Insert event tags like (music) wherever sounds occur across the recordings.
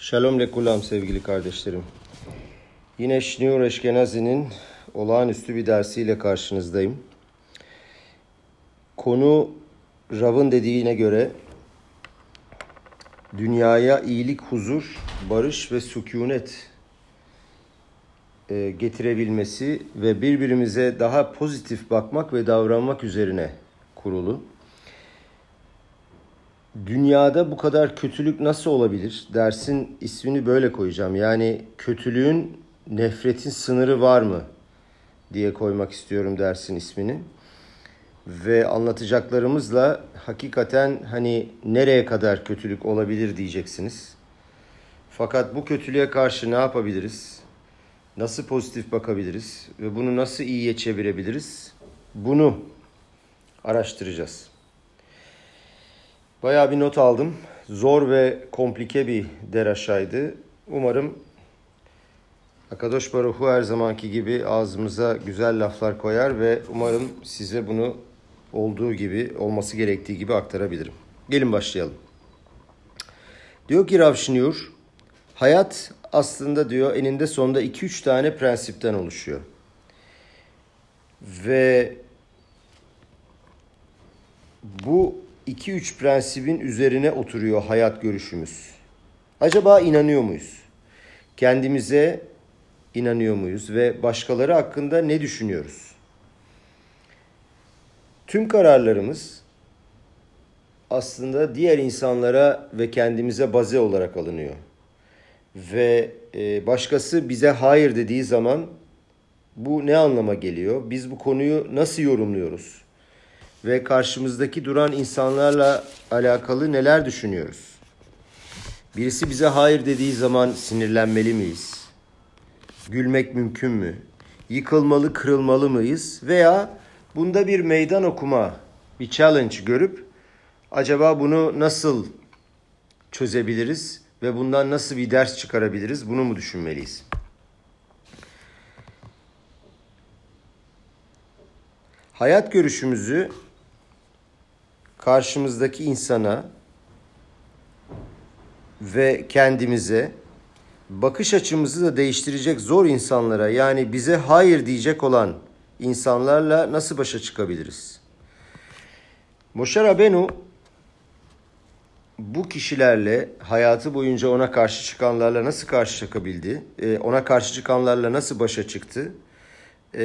Shalom lekulam sevgili kardeşlerim. Yine Şniur Eşkenazi'nin olağanüstü bir dersiyle karşınızdayım. Konu Rav'ın dediğine göre dünyaya iyilik, huzur, barış ve sükunet e, getirebilmesi ve birbirimize daha pozitif bakmak ve davranmak üzerine kurulu. Dünyada bu kadar kötülük nasıl olabilir? Dersin ismini böyle koyacağım. Yani kötülüğün nefretin sınırı var mı diye koymak istiyorum dersin ismini. Ve anlatacaklarımızla hakikaten hani nereye kadar kötülük olabilir diyeceksiniz. Fakat bu kötülüğe karşı ne yapabiliriz? Nasıl pozitif bakabiliriz ve bunu nasıl iyiye çevirebiliriz? Bunu araştıracağız. Bayağı bir not aldım. Zor ve komplike bir deraşaydı. Umarım Akadosh Baruhu her zamanki gibi ağzımıza güzel laflar koyar ve umarım size bunu olduğu gibi, olması gerektiği gibi aktarabilirim. Gelin başlayalım. Diyor ki Rav Şinur, hayat aslında diyor eninde sonunda 2-3 tane prensipten oluşuyor. Ve bu 2-3 prensibin üzerine oturuyor hayat görüşümüz. Acaba inanıyor muyuz? Kendimize inanıyor muyuz ve başkaları hakkında ne düşünüyoruz? Tüm kararlarımız aslında diğer insanlara ve kendimize baze olarak alınıyor. Ve e, başkası bize hayır dediği zaman bu ne anlama geliyor? Biz bu konuyu nasıl yorumluyoruz? Ve karşımızdaki duran insanlarla alakalı neler düşünüyoruz? Birisi bize hayır dediği zaman sinirlenmeli miyiz? Gülmek mümkün mü? Yıkılmalı, kırılmalı mıyız? Veya bunda bir meydan okuma, bir challenge görüp acaba bunu nasıl çözebiliriz ve bundan nasıl bir ders çıkarabiliriz? Bunu mu düşünmeliyiz? Hayat görüşümüzü karşımızdaki insana ve kendimize bakış açımızı da değiştirecek zor insanlara yani bize hayır diyecek olan insanlarla nasıl başa çıkabiliriz? Moshe Rabenu bu kişilerle hayatı boyunca ona karşı çıkanlarla nasıl karşı çıkabildi? Ee, ona karşı çıkanlarla nasıl başa çıktı? Ee,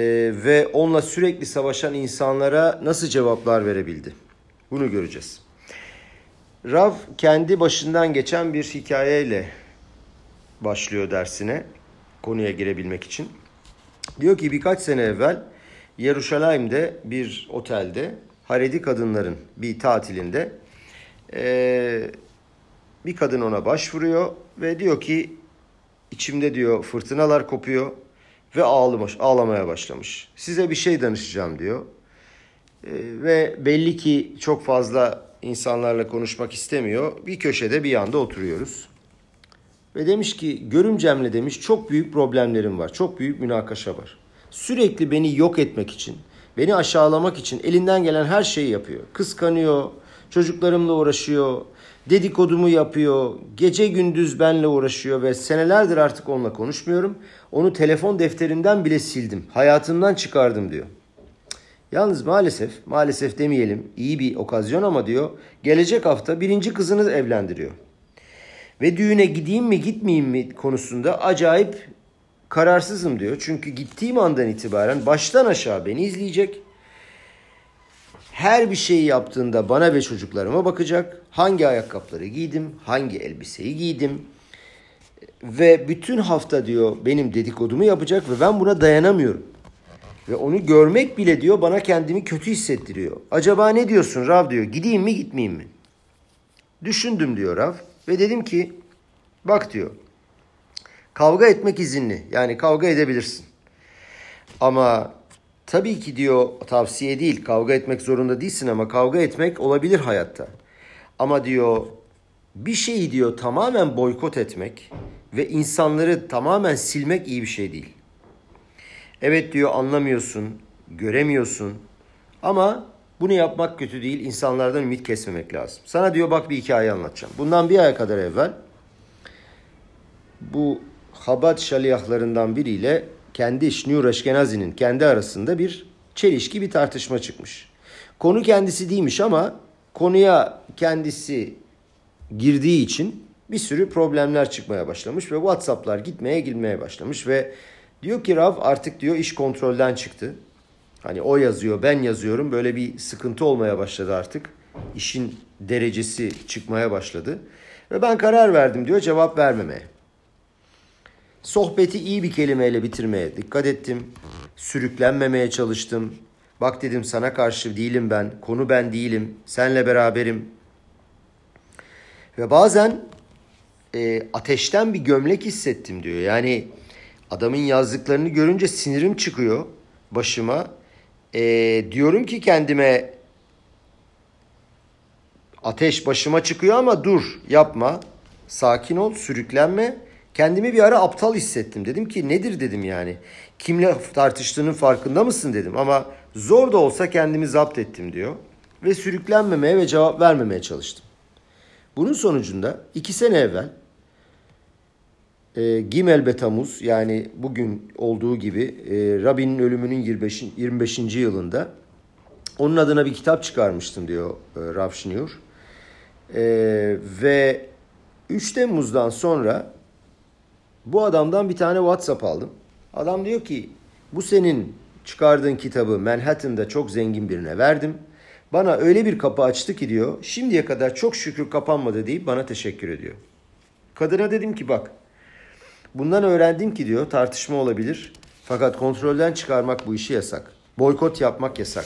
ve onunla sürekli savaşan insanlara nasıl cevaplar verebildi? Bunu göreceğiz. Rav kendi başından geçen bir hikayeyle başlıyor dersine konuya girebilmek için. Diyor ki birkaç sene evvel Yeruşalayim'de bir otelde Haredi kadınların bir tatilinde ee, bir kadın ona başvuruyor ve diyor ki içimde diyor fırtınalar kopuyor ve ağlamış, ağlamaya başlamış. Size bir şey danışacağım diyor. Ee, ve belli ki çok fazla insanlarla konuşmak istemiyor. Bir köşede bir yanda oturuyoruz. Ve demiş ki görümcemle demiş çok büyük problemlerim var. Çok büyük münakaşa var. Sürekli beni yok etmek için, beni aşağılamak için elinden gelen her şeyi yapıyor. Kıskanıyor, çocuklarımla uğraşıyor, dedikodumu yapıyor, gece gündüz benle uğraşıyor ve senelerdir artık onunla konuşmuyorum. Onu telefon defterinden bile sildim, hayatımdan çıkardım diyor. Yalnız maalesef, maalesef demeyelim iyi bir okazyon ama diyor gelecek hafta birinci kızını evlendiriyor. Ve düğüne gideyim mi gitmeyeyim mi konusunda acayip kararsızım diyor. Çünkü gittiğim andan itibaren baştan aşağı beni izleyecek. Her bir şeyi yaptığında bana ve çocuklarıma bakacak. Hangi ayakkabıları giydim, hangi elbiseyi giydim. Ve bütün hafta diyor benim dedikodumu yapacak ve ben buna dayanamıyorum. Ve onu görmek bile diyor bana kendimi kötü hissettiriyor. Acaba ne diyorsun Rav diyor gideyim mi gitmeyeyim mi? Düşündüm diyor Rav ve dedim ki bak diyor kavga etmek izinli yani kavga edebilirsin. Ama tabii ki diyor tavsiye değil kavga etmek zorunda değilsin ama kavga etmek olabilir hayatta. Ama diyor bir şeyi diyor tamamen boykot etmek ve insanları tamamen silmek iyi bir şey değil. Evet diyor anlamıyorsun, göremiyorsun ama bunu yapmak kötü değil. İnsanlardan ümit kesmemek lazım. Sana diyor bak bir hikaye anlatacağım. Bundan bir aya kadar evvel bu Habat şaliyahlarından biriyle kendi Şnur Eşkenazi'nin kendi arasında bir çelişki bir tartışma çıkmış. Konu kendisi değilmiş ama konuya kendisi girdiği için bir sürü problemler çıkmaya başlamış ve WhatsApp'lar gitmeye girmeye başlamış ve diyor ki Rav artık diyor iş kontrolden çıktı. Hani o yazıyor ben yazıyorum böyle bir sıkıntı olmaya başladı artık. İşin derecesi çıkmaya başladı. Ve ben karar verdim diyor cevap vermemeye. Sohbeti iyi bir kelimeyle bitirmeye dikkat ettim. Sürüklenmemeye çalıştım. Bak dedim sana karşı değilim ben. Konu ben değilim. Senle beraberim. Ve bazen e, ateşten bir gömlek hissettim diyor. Yani adamın yazdıklarını görünce sinirim çıkıyor başıma. E, diyorum ki kendime ateş başıma çıkıyor ama dur yapma. Sakin ol sürüklenme. Kendimi bir ara aptal hissettim. Dedim ki nedir dedim yani. Kimle tartıştığının farkında mısın dedim. Ama zor da olsa kendimi zapt ettim diyor. Ve sürüklenmemeye ve cevap vermemeye çalıştım. Bunun sonucunda iki sene evvel e, Gimel Betamuz yani bugün olduğu gibi e, Rabbinin ölümünün 25. 25. yılında onun adına bir kitap çıkarmıştım diyor e, Rav Şinur. E, ve 3 Temmuz'dan sonra bu adamdan bir tane WhatsApp aldım. Adam diyor ki bu senin çıkardığın kitabı Manhattan'da çok zengin birine verdim. Bana öyle bir kapı açtı ki diyor şimdiye kadar çok şükür kapanmadı deyip bana teşekkür ediyor. Kadına dedim ki bak bundan öğrendim ki diyor tartışma olabilir. Fakat kontrolden çıkarmak bu işi yasak. Boykot yapmak yasak.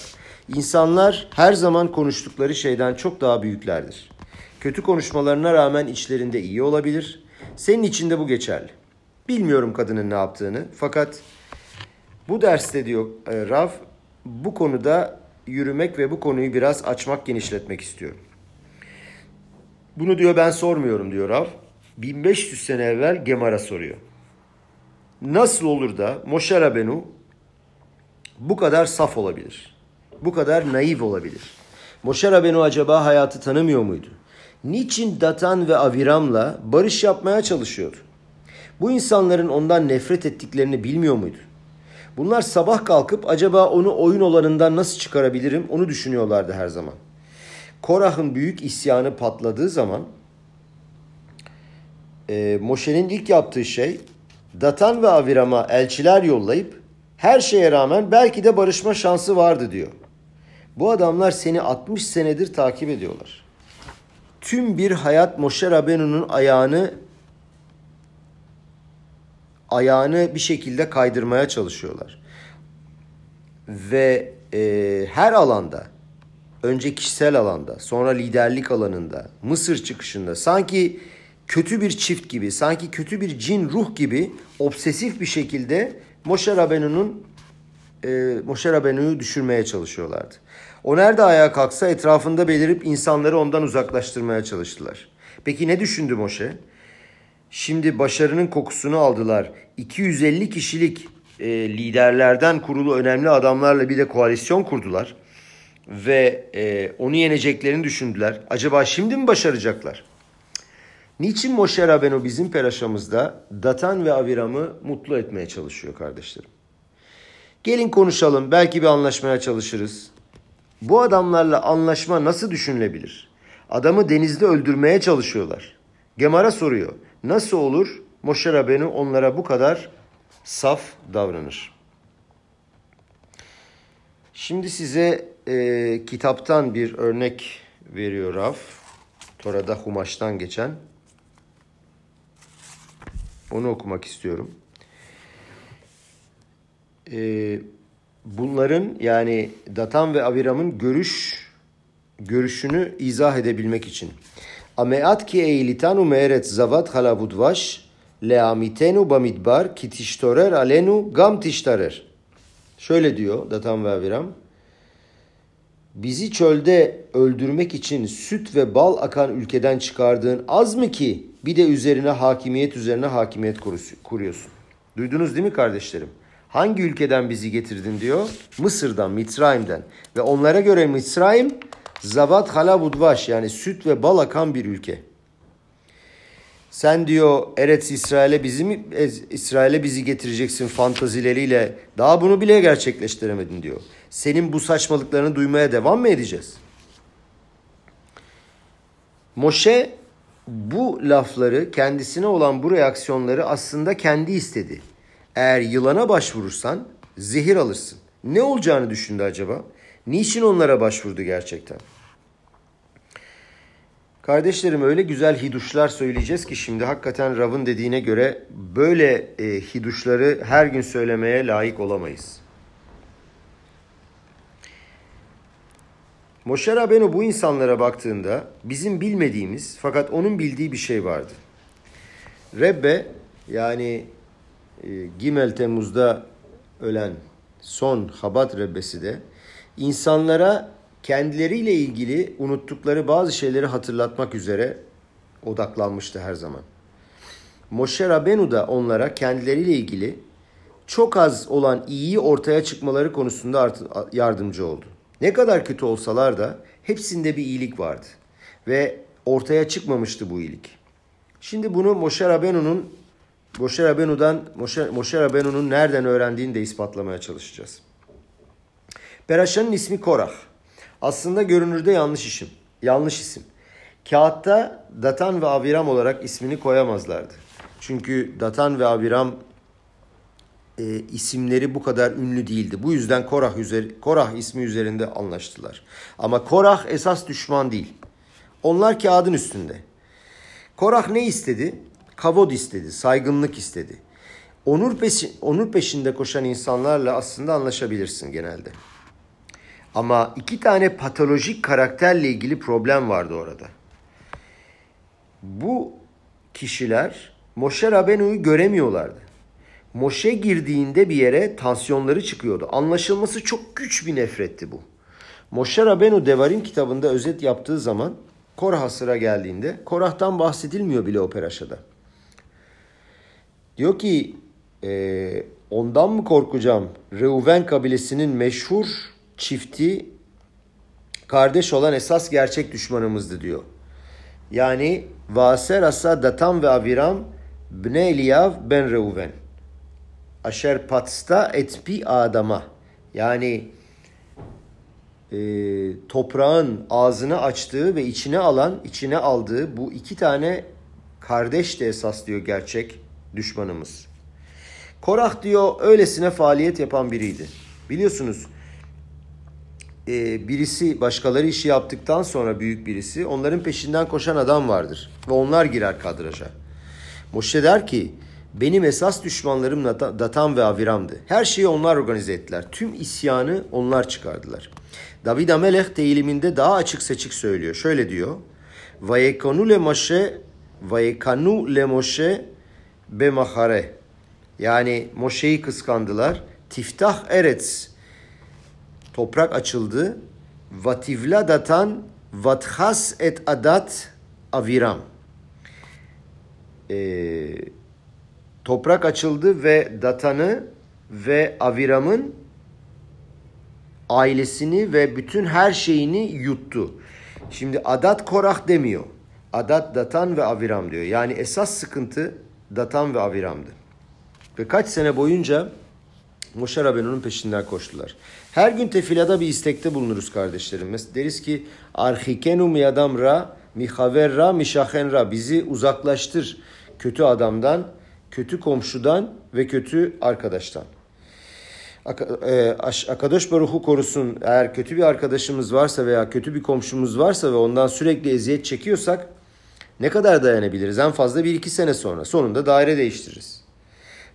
İnsanlar her zaman konuştukları şeyden çok daha büyüklerdir. Kötü konuşmalarına rağmen içlerinde iyi olabilir. Senin için de bu geçerli. Bilmiyorum kadının ne yaptığını fakat bu derste diyor e, Rav bu konuda yürümek ve bu konuyu biraz açmak, genişletmek istiyorum. Bunu diyor ben sormuyorum diyor Rav. 1500 sene evvel Gemara soruyor. Nasıl olur da Moshe Rabenu bu kadar saf olabilir? Bu kadar naif olabilir? Moshe Rabenu acaba hayatı tanımıyor muydu? Niçin Datan ve Aviram'la barış yapmaya çalışıyordu? Bu insanların ondan nefret ettiklerini bilmiyor muydu? Bunlar sabah kalkıp acaba onu oyun olanından nasıl çıkarabilirim onu düşünüyorlardı her zaman. Korah'ın büyük isyanı patladığı zaman e, Moşe'nin ilk yaptığı şey Datan ve Aviram'a elçiler yollayıp her şeye rağmen belki de barışma şansı vardı diyor. Bu adamlar seni 60 senedir takip ediyorlar. Tüm bir hayat Moşe Rabenu'nun ayağını ayağını bir şekilde kaydırmaya çalışıyorlar. Ve e, her alanda, önce kişisel alanda, sonra liderlik alanında, Mısır çıkışında sanki kötü bir çift gibi, sanki kötü bir cin ruh gibi obsesif bir şekilde Moşe Rabenu'nun e, Moşe Rabenu'yu düşürmeye çalışıyorlardı. O nerede ayağa kalksa etrafında belirip insanları ondan uzaklaştırmaya çalıştılar. Peki ne düşündü Moşe? Şimdi başarının kokusunu aldılar. 250 kişilik e, liderlerden kurulu önemli adamlarla bir de koalisyon kurdular. Ve e, onu yeneceklerini düşündüler. Acaba şimdi mi başaracaklar? Niçin Moşe Rabenu bizim peraşamızda Datan ve Aviram'ı mutlu etmeye çalışıyor kardeşlerim? Gelin konuşalım. Belki bir anlaşmaya çalışırız. Bu adamlarla anlaşma nasıl düşünülebilir? Adamı denizde öldürmeye çalışıyorlar. Gemara soruyor. Nasıl olur Moşe Rabenu onlara bu kadar saf davranır? Şimdi size e, kitaptan bir örnek veriyor Raf. Tora'da Humaş'tan geçen. Onu okumak istiyorum. E, bunların yani Datan ve Aviram'ın görüş görüşünü izah edebilmek için. Ameat ki eilitanu meeret zavat halavudvaş leamitenu bamidbar ki tiştorer alenu gam tiştarer. Şöyle diyor Datan ve Aviram. Bizi çölde öldürmek için süt ve bal akan ülkeden çıkardığın az mı ki bir de üzerine hakimiyet üzerine hakimiyet kuruyorsun. Duydunuz değil mi kardeşlerim? Hangi ülkeden bizi getirdin diyor? Mısır'dan, Mitraim'den. Ve onlara göre Mitraim Zavat Halabudvaş yani süt ve bal akan bir ülke. Sen diyor Eretz İsrail'e bizi mi İsrail'e bizi getireceksin fantazileriyle. Daha bunu bile gerçekleştiremedin diyor. Senin bu saçmalıklarını duymaya devam mı edeceğiz? Moşe bu lafları kendisine olan bu reaksiyonları aslında kendi istedi. Eğer yılana başvurursan zehir alırsın. Ne olacağını düşündü acaba? Niçin onlara başvurdu gerçekten? Kardeşlerim öyle güzel hiduşlar söyleyeceğiz ki şimdi hakikaten Rav'ın dediğine göre böyle e, hiduşları her gün söylemeye layık olamayız. Moşer Rabenu bu insanlara baktığında bizim bilmediğimiz fakat onun bildiği bir şey vardı. Rebbe yani e, Gimel Temmuz'da ölen son Habat Rebbesi de insanlara kendileriyle ilgili unuttukları bazı şeyleri hatırlatmak üzere odaklanmıştı her zaman. Moshe Rabenu da onlara kendileriyle ilgili çok az olan iyiyi ortaya çıkmaları konusunda yardımcı oldu. Ne kadar kötü olsalar da hepsinde bir iyilik vardı. Ve ortaya çıkmamıştı bu iyilik. Şimdi bunu Moshe Rabenu'nun Moshe Rabenu'dan Moshe, Moshe Rabenu'nun nereden öğrendiğini de ispatlamaya çalışacağız. Peraşan'ın ismi Korah. Aslında görünürde yanlış isim. Yanlış isim. Kağıtta Datan ve Aviram olarak ismini koyamazlardı. Çünkü Datan ve Aviram e, isimleri bu kadar ünlü değildi. Bu yüzden Korah, üzeri, Korah ismi üzerinde anlaştılar. Ama Korah esas düşman değil. Onlar kağıdın üstünde. Korah ne istedi? Kavod istedi, saygınlık istedi. Onur, peşi, onur peşinde koşan insanlarla aslında anlaşabilirsin genelde. Ama iki tane patolojik karakterle ilgili problem vardı orada. Bu kişiler Moşe Rabenu'yu göremiyorlardı. Moşe girdiğinde bir yere tansiyonları çıkıyordu. Anlaşılması çok güç bir nefretti bu. Moşe Rabenu Devarim kitabında özet yaptığı zaman Korah'a sıra geldiğinde Korah'tan bahsedilmiyor bile o peraşada. Diyor ki e, ondan mı korkacağım? Reuven kabilesinin meşhur çifti kardeş olan esas gerçek düşmanımızdı diyor. Yani Vaser Asa Datan ve Aviram Bne Eliyav ben Reuven. Aşer patsta etpi adama. Yani e, toprağın ağzını açtığı ve içine alan, içine aldığı bu iki tane kardeş de esas gerçek düşmanımız. Korah diyor öylesine faaliyet yapan biriydi. Biliyorsunuz e, birisi başkaları işi yaptıktan sonra büyük birisi onların peşinden koşan adam vardır. Ve onlar girer kadraja. Moşe der ki benim esas düşmanlarım Datan ve Aviram'dı. Her şeyi onlar organize ettiler. Tüm isyanı onlar çıkardılar. David Amelech deyiliminde daha açık seçik söylüyor. Şöyle diyor. Vayekanu le Moshe Vayekanu le Moshe bemahare. Yani Moşe'yi kıskandılar. Tiftah Eretz toprak açıldı. Vativla datan vathas et adat aviram. Ee, toprak açıldı ve datanı ve aviramın ailesini ve bütün her şeyini yuttu. Şimdi adat korah demiyor. Adat datan ve aviram diyor. Yani esas sıkıntı datan ve aviramdı. Ve kaç sene boyunca Moşe Rabenu'nun peşinden koştular. Her gün tefilada bir istekte bulunuruz kardeşlerim. Deriz ki arhikenu miyadam ra mihaver ra mişahen ra bizi uzaklaştır kötü adamdan, kötü komşudan ve kötü arkadaştan. E, Akadosh Baruhu korusun eğer kötü bir arkadaşımız varsa veya kötü bir komşumuz varsa ve ondan sürekli eziyet çekiyorsak ne kadar dayanabiliriz? En fazla bir iki sene sonra. Sonunda daire değiştiririz.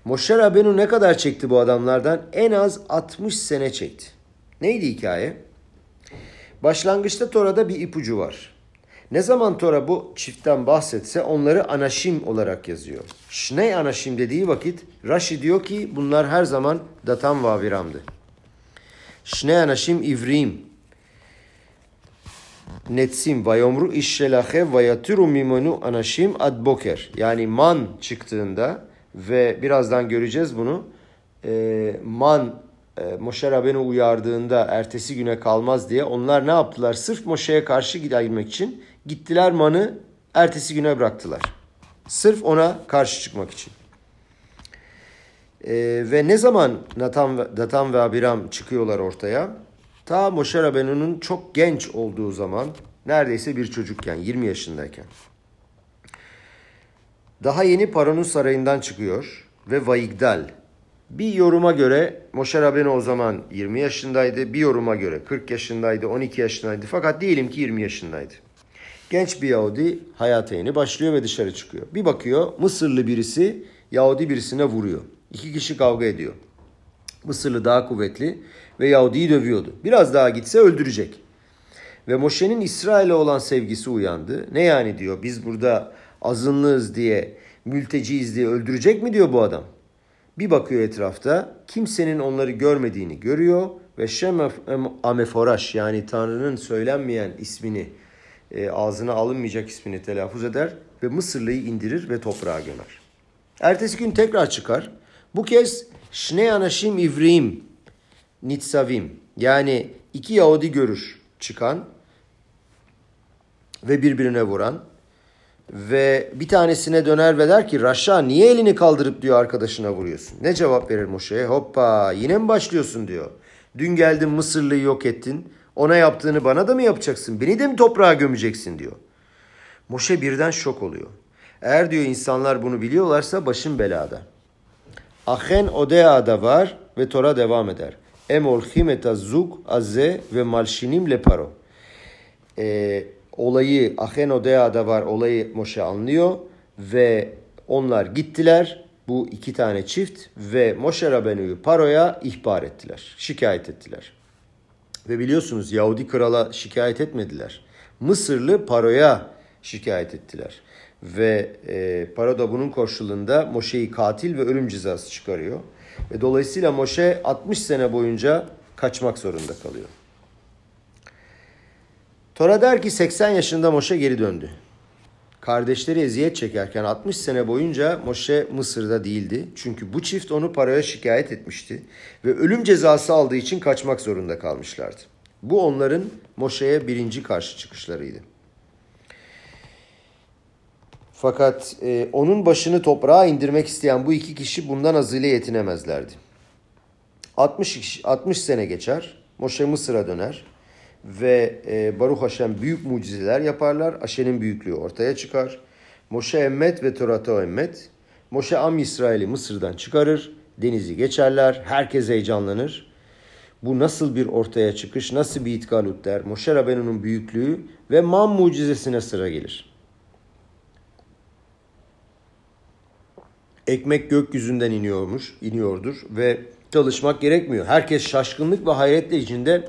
Moşer Rabenu ne kadar çekti bu adamlardan? En az 60 sene çekti. Neydi hikaye? Başlangıçta Tora'da bir ipucu var. Ne zaman Tora bu çiftten bahsetse onları anaşim olarak yazıyor. Şney anaşim dediği vakit Rashi diyor ki bunlar her zaman Datan ve Aviram'dı. Şney anaşim ivrim. Netsim vayomru işşelahe vayatiru mimonu anaşim adboker. Yani man çıktığında ve birazdan göreceğiz bunu. E, man e, Moşe Rabenu uyardığında ertesi güne kalmaz diye onlar ne yaptılar? Sırf Moşe'ye karşı gidebilmek için gittiler Man'ı ertesi güne bıraktılar. Sırf ona karşı çıkmak için. Ee, ve ne zaman Natan, Datan ve Abiram çıkıyorlar ortaya? Ta Moshe Rabenu'nun çok genç olduğu zaman, neredeyse bir çocukken, 20 yaşındayken. Daha yeni Paran'ın sarayından çıkıyor ve Vaigdal. Bir yoruma göre Moshe Rabenu o zaman 20 yaşındaydı. Bir yoruma göre 40 yaşındaydı, 12 yaşındaydı. Fakat diyelim ki 20 yaşındaydı. Genç bir Yahudi hayata yeni başlıyor ve dışarı çıkıyor. Bir bakıyor Mısırlı birisi Yahudi birisine vuruyor. İki kişi kavga ediyor. Mısırlı daha kuvvetli ve Yahudi'yi dövüyordu. Biraz daha gitse öldürecek. Ve Moşe'nin İsrail'e olan sevgisi uyandı. Ne yani diyor biz burada azınlığız diye, mülteciyiz diye öldürecek mi diyor bu adam. Bir bakıyor etrafta kimsenin onları görmediğini görüyor ve Şem Ameforaş yani Tanrı'nın söylenmeyen ismini e, ağzına alınmayacak ismini telaffuz eder ve Mısırlıyı indirir ve toprağa gömer. Ertesi gün tekrar çıkar. Bu kez Şne Anaşim İvrim Nitsavim yani iki Yahudi görür çıkan ve birbirine vuran ve bir tanesine döner ve der ki Raşa niye elini kaldırıp diyor arkadaşına vuruyorsun. Ne cevap verir Moşe'ye? Hoppa yine mi başlıyorsun diyor. Dün geldin Mısırlı'yı yok ettin. Ona yaptığını bana da mı yapacaksın? Beni de mi toprağa gömeceksin diyor. Moşe birden şok oluyor. Eğer diyor insanlar bunu biliyorlarsa başın belada. Ahen odea da var ve Tora devam eder. Em olchim et azuk azze ve malşinim leparo. Ee, olayı Ahen odea da var olayı Moşe anlıyor ve onlar gittiler bu iki tane çift ve Moşe Rabenu'yu Paro'ya ihbar ettiler. Şikayet ettiler. Ve biliyorsunuz Yahudi krala şikayet etmediler. Mısırlı Paro'ya şikayet ettiler. Ve e, Paro da bunun koşulunda Moşe'yi katil ve ölüm cezası çıkarıyor. Ve dolayısıyla Moşe 60 sene boyunca kaçmak zorunda kalıyor. Tora der ki 80 yaşında Moşe geri döndü. Kardeşleri eziyet çekerken 60 sene boyunca Moşe Mısır'da değildi. Çünkü bu çift onu paraya şikayet etmişti ve ölüm cezası aldığı için kaçmak zorunda kalmışlardı. Bu onların Moşe'ye birinci karşı çıkışlarıydı. Fakat e, onun başını toprağa indirmek isteyen bu iki kişi bundan azıyla yetinemezlerdi. 60, 60 sene geçer. Moşe Mısır'a döner ve e, Baruch Hashem büyük mucizeler yaparlar. Aşe'nin büyüklüğü ortaya çıkar. Moşe emmet ve Torato emmet. Moşe Am İsrail'i Mısır'dan çıkarır. Denizi geçerler. Herkes heyecanlanır. Bu nasıl bir ortaya çıkış, nasıl bir itkalut der. Moşe Rabenu'nun büyüklüğü ve Man mucizesine sıra gelir. Ekmek gökyüzünden iniyormuş, iniyordur ve çalışmak gerekmiyor. Herkes şaşkınlık ve hayretle içinde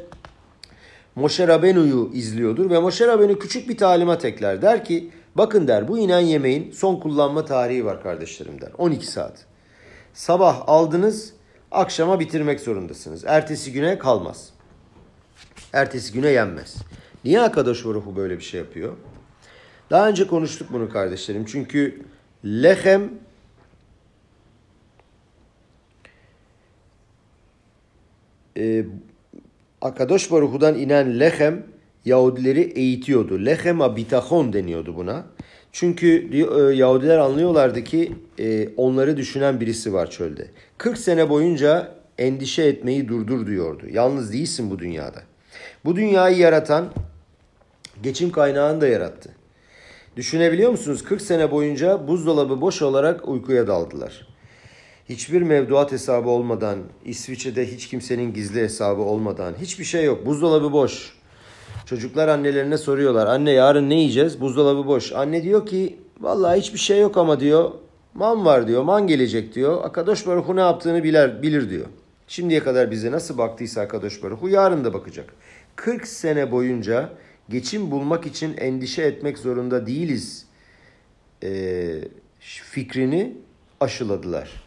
Moşe Rabenu'yu izliyordur ve Moşe Rabenu küçük bir talimat ekler. Der ki bakın der bu inen yemeğin son kullanma tarihi var kardeşlerim der. 12 saat. Sabah aldınız akşama bitirmek zorundasınız. Ertesi güne kalmaz. Ertesi güne yenmez. Niye Akadosh Baruhu böyle bir şey yapıyor? Daha önce konuştuk bunu kardeşlerim. Çünkü lehem e, Akadosh Baruhu'dan inen lehem Yahudileri eğitiyordu. Lehem abitahon deniyordu buna. Çünkü e, Yahudiler anlıyorlardı ki e, onları düşünen birisi var çölde. 40 sene boyunca endişe etmeyi durdur diyordu. Yalnız değilsin bu dünyada. Bu dünyayı yaratan geçim kaynağını da yarattı. Düşünebiliyor musunuz? 40 sene boyunca buzdolabı boş olarak uykuya daldılar hiçbir mevduat hesabı olmadan, İsviçre'de hiç kimsenin gizli hesabı olmadan, hiçbir şey yok. Buzdolabı boş. Çocuklar annelerine soruyorlar. Anne yarın ne yiyeceğiz? Buzdolabı boş. Anne diyor ki vallahi hiçbir şey yok ama diyor. Man var diyor. Man gelecek diyor. Akadosh Baruhu ne yaptığını bilir, bilir diyor. Şimdiye kadar bize nasıl baktıysa Akadosh Baruhu yarın da bakacak. 40 sene boyunca geçim bulmak için endişe etmek zorunda değiliz e, fikrini aşıladılar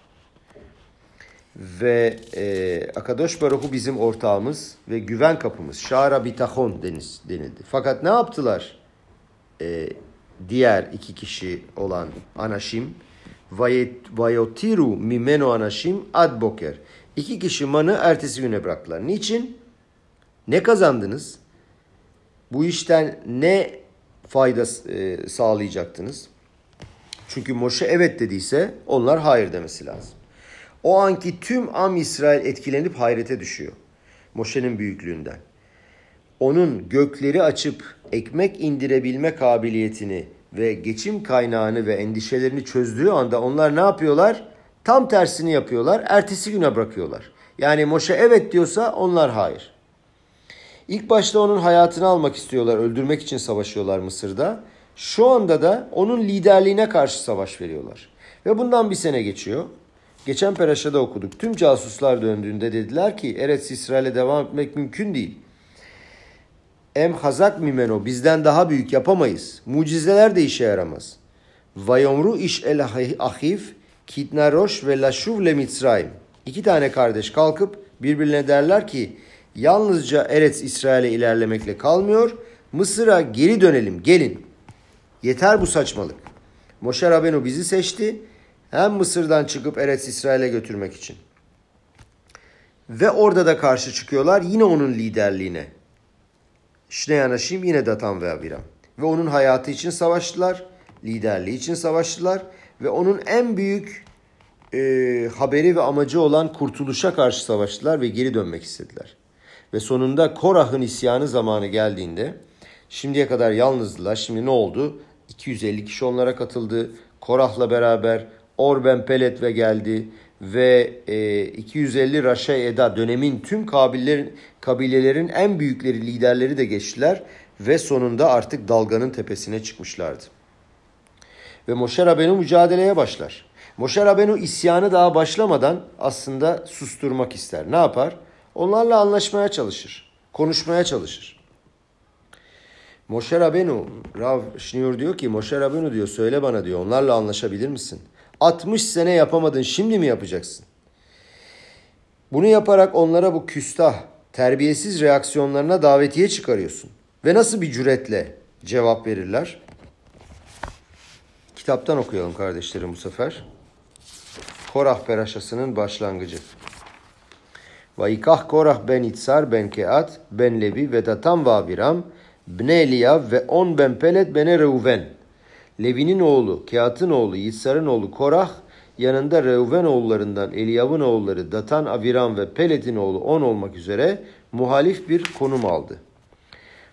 ve e, Akadosh Baruhu bizim ortağımız ve güven kapımız. Şara bitahon deniz, denildi. Fakat ne yaptılar? E, diğer iki kişi olan Anaşim Vayotiru mimeno Anaşim ad boker. İki kişi manı ertesi güne bıraktılar. Niçin? Ne kazandınız? Bu işten ne fayda e, sağlayacaktınız? Çünkü Moşe evet dediyse onlar hayır demesi lazım. O anki tüm Am İsrail etkilenip hayrete düşüyor. Moşe'nin büyüklüğünden. Onun gökleri açıp ekmek indirebilme kabiliyetini ve geçim kaynağını ve endişelerini çözdüğü anda onlar ne yapıyorlar? Tam tersini yapıyorlar. Ertesi güne bırakıyorlar. Yani Moşe evet diyorsa onlar hayır. İlk başta onun hayatını almak istiyorlar, öldürmek için savaşıyorlar Mısır'da. Şu anda da onun liderliğine karşı savaş veriyorlar. Ve bundan bir sene geçiyor. Geçen peraşada okuduk. Tüm casuslar döndüğünde dediler ki Eretz İsrail'e devam etmek mümkün değil. Em hazak mimeno bizden daha büyük yapamayız. Mucizeler de işe yaramaz. Vayomru iş el ahif kitnaroş ve laşuv le mitzrayim. İki tane kardeş kalkıp birbirine derler ki yalnızca Eretz İsrail'e ilerlemekle kalmıyor. Mısır'a geri dönelim gelin. Yeter bu saçmalık. Moşe Rabenu bizi seçti. Hem Mısır'dan çıkıp Eretz İsrail'e götürmek için. Ve orada da karşı çıkıyorlar yine onun liderliğine. Şnei Anaşim yine Datan ve Abiram. Ve onun hayatı için savaştılar. Liderliği için savaştılar. Ve onun en büyük e, haberi ve amacı olan kurtuluşa karşı savaştılar ve geri dönmek istediler. Ve sonunda Korah'ın isyanı zamanı geldiğinde şimdiye kadar yalnızdılar. Şimdi ne oldu? 250 kişi onlara katıldı. Korah'la beraber Orben Pelet ve geldi ve e, 250 Raşa Eda dönemin tüm kabilelerin, kabilelerin en büyükleri liderleri de geçtiler ve sonunda artık dalganın tepesine çıkmışlardı. Ve Moşe Rabenu mücadeleye başlar. Moşe Rabenu isyanı daha başlamadan aslında susturmak ister. Ne yapar? Onlarla anlaşmaya çalışır. Konuşmaya çalışır. Moşe Rabenu, Rav Şniur diyor ki Moşe Rabenu diyor söyle bana diyor onlarla anlaşabilir misin? 60 sene yapamadın şimdi mi yapacaksın? Bunu yaparak onlara bu küstah, terbiyesiz reaksiyonlarına davetiye çıkarıyorsun. Ve nasıl bir cüretle cevap verirler? Kitaptan okuyalım kardeşlerim bu sefer. Korah Peraşası'nın başlangıcı. Vayikah Korah ben İtsar ben Keat ben Levi ve Datam ve Abiram Bne Eliyav ve on ben Pelet bene Reuven. Levi'nin oğlu, Keat'ın oğlu, Yitsar'ın oğlu Korah, yanında Reuven oğullarından Eliyav'ın oğulları Datan, Aviram ve Pelet'in oğlu on olmak üzere muhalif bir konum aldı.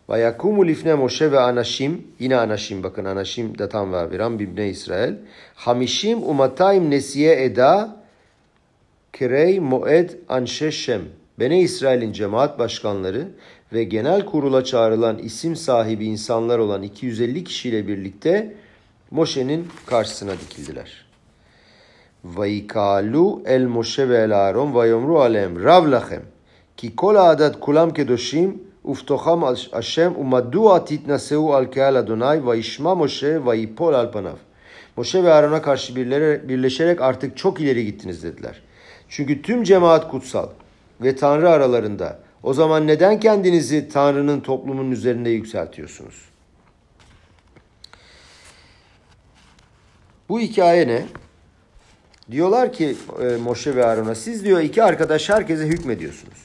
Vayakumu lifne Moşe ve Anaşim, yine Anaşim bakın Anaşim, Datan ve Aviram, Bibne İsrail. Hamişim umatayim nesiye eda, kirey moed anşeşem. Bene İsrail'in cemaat başkanları ve genel kurula çağrılan isim sahibi insanlar olan 250 kişiyle birlikte Moşe'nin karşısına dikildiler. Vayikalu el Moşe ve el Aaron vayomru alem rav lachem ki kol adat kulam kedoshim uftocham Hashem umadua titnaseu al keal Adonai vayishma Moşe vayipol al panav. Moşe ve Aaron'a karşı birleşerek artık çok ileri gittiniz dediler. Çünkü tüm cemaat kutsal ve Tanrı aralarında. O zaman neden kendinizi Tanrı'nın toplumun üzerinde yükseltiyorsunuz? Bu hikaye ne? Diyorlar ki e, Moşe ve Aaron'a siz diyor iki arkadaş herkese hükmediyorsunuz.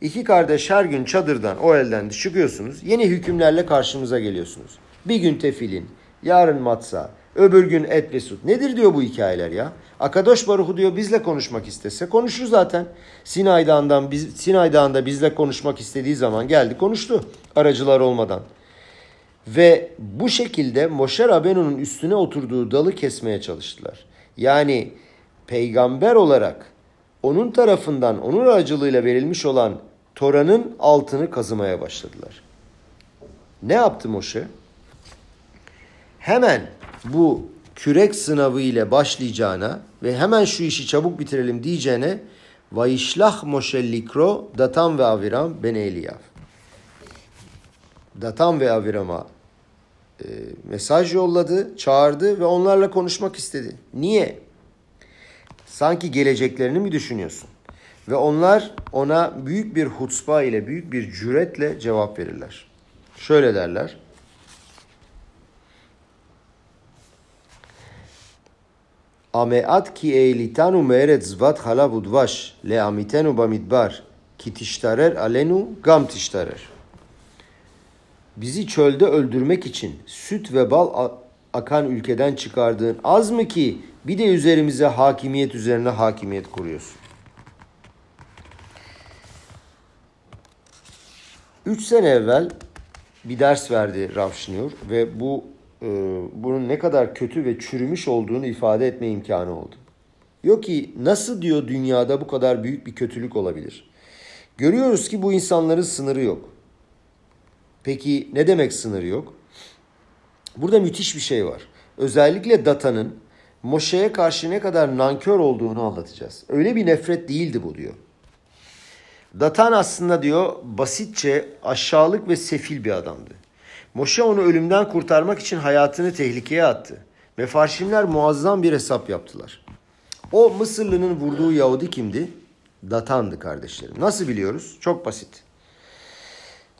İki kardeş her gün çadırdan o elden çıkıyorsunuz. Yeni hükümlerle karşımıza geliyorsunuz. Bir gün tefilin, yarın matsa, öbür gün et ve süt. Nedir diyor bu hikayeler ya? Akadosh Baruhu diyor bizle konuşmak istese konuşur zaten. Sinay Dağı'ndan, biz, Sinay Dağı'nda bizle konuşmak istediği zaman geldi konuştu aracılar olmadan. Ve bu şekilde Moşe Rabenu'nun üstüne oturduğu dalı kesmeye çalıştılar. Yani peygamber olarak onun tarafından, onun aracılığıyla verilmiş olan Tora'nın altını kazımaya başladılar. Ne yaptı Moşe? Hemen bu kürek sınavı ile başlayacağına ve hemen şu işi çabuk bitirelim diyeceğine Vayişlah Moşe Likro Datan ve Aviram ben Eliyav. Datan ve Aviram'a e, mesaj yolladı, çağırdı ve onlarla konuşmak istedi. Niye? Sanki geleceklerini mi düşünüyorsun? Ve onlar ona büyük bir hutspa ile, büyük bir cüretle cevap verirler. Şöyle derler. Ameat ki eilitanu meeret zvat halav udvash leamitenu bamidbar ki tiştarer alenu gam tiştarer. Bizi çölde öldürmek için süt ve bal akan ülkeden çıkardığın az mı ki bir de üzerimize hakimiyet üzerine hakimiyet kuruyorsun. Üç sene evvel bir ders verdi Ravşinur ve bu e, bunun ne kadar kötü ve çürümüş olduğunu ifade etme imkanı oldu. Diyor ki nasıl diyor dünyada bu kadar büyük bir kötülük olabilir? Görüyoruz ki bu insanların sınırı yok. Peki ne demek sınırı yok? Burada müthiş bir şey var. Özellikle Data'nın Moşe'ye karşı ne kadar nankör olduğunu anlatacağız. Öyle bir nefret değildi bu diyor. Datan aslında diyor basitçe aşağılık ve sefil bir adamdı. Moşe onu ölümden kurtarmak için hayatını tehlikeye attı. Mefarşimler muazzam bir hesap yaptılar. O Mısırlı'nın vurduğu Yahudi kimdi? Datan'dı kardeşlerim. Nasıl biliyoruz? Çok basit.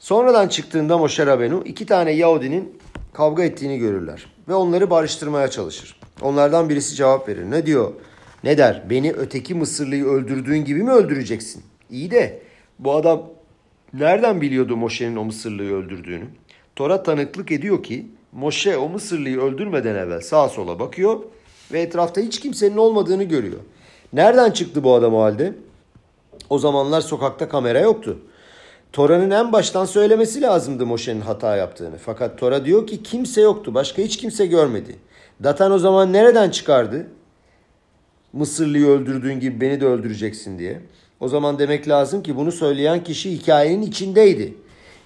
Sonradan çıktığında Moşe Rabenu iki tane Yahudinin kavga ettiğini görürler. Ve onları barıştırmaya çalışır. Onlardan birisi cevap verir. Ne diyor? Ne der? Beni öteki Mısırlıyı öldürdüğün gibi mi öldüreceksin? İyi de bu adam nereden biliyordu Moşe'nin o Mısırlıyı öldürdüğünü? Tora tanıklık ediyor ki Moşe o Mısırlıyı öldürmeden evvel sağa sola bakıyor ve etrafta hiç kimsenin olmadığını görüyor. Nereden çıktı bu adam o halde? O zamanlar sokakta kamera yoktu. Tora'nın en baştan söylemesi lazımdı Moşe'nin hata yaptığını. Fakat Tora diyor ki kimse yoktu. Başka hiç kimse görmedi. Datan o zaman nereden çıkardı? Mısırlıyı öldürdüğün gibi beni de öldüreceksin diye. O zaman demek lazım ki bunu söyleyen kişi hikayenin içindeydi.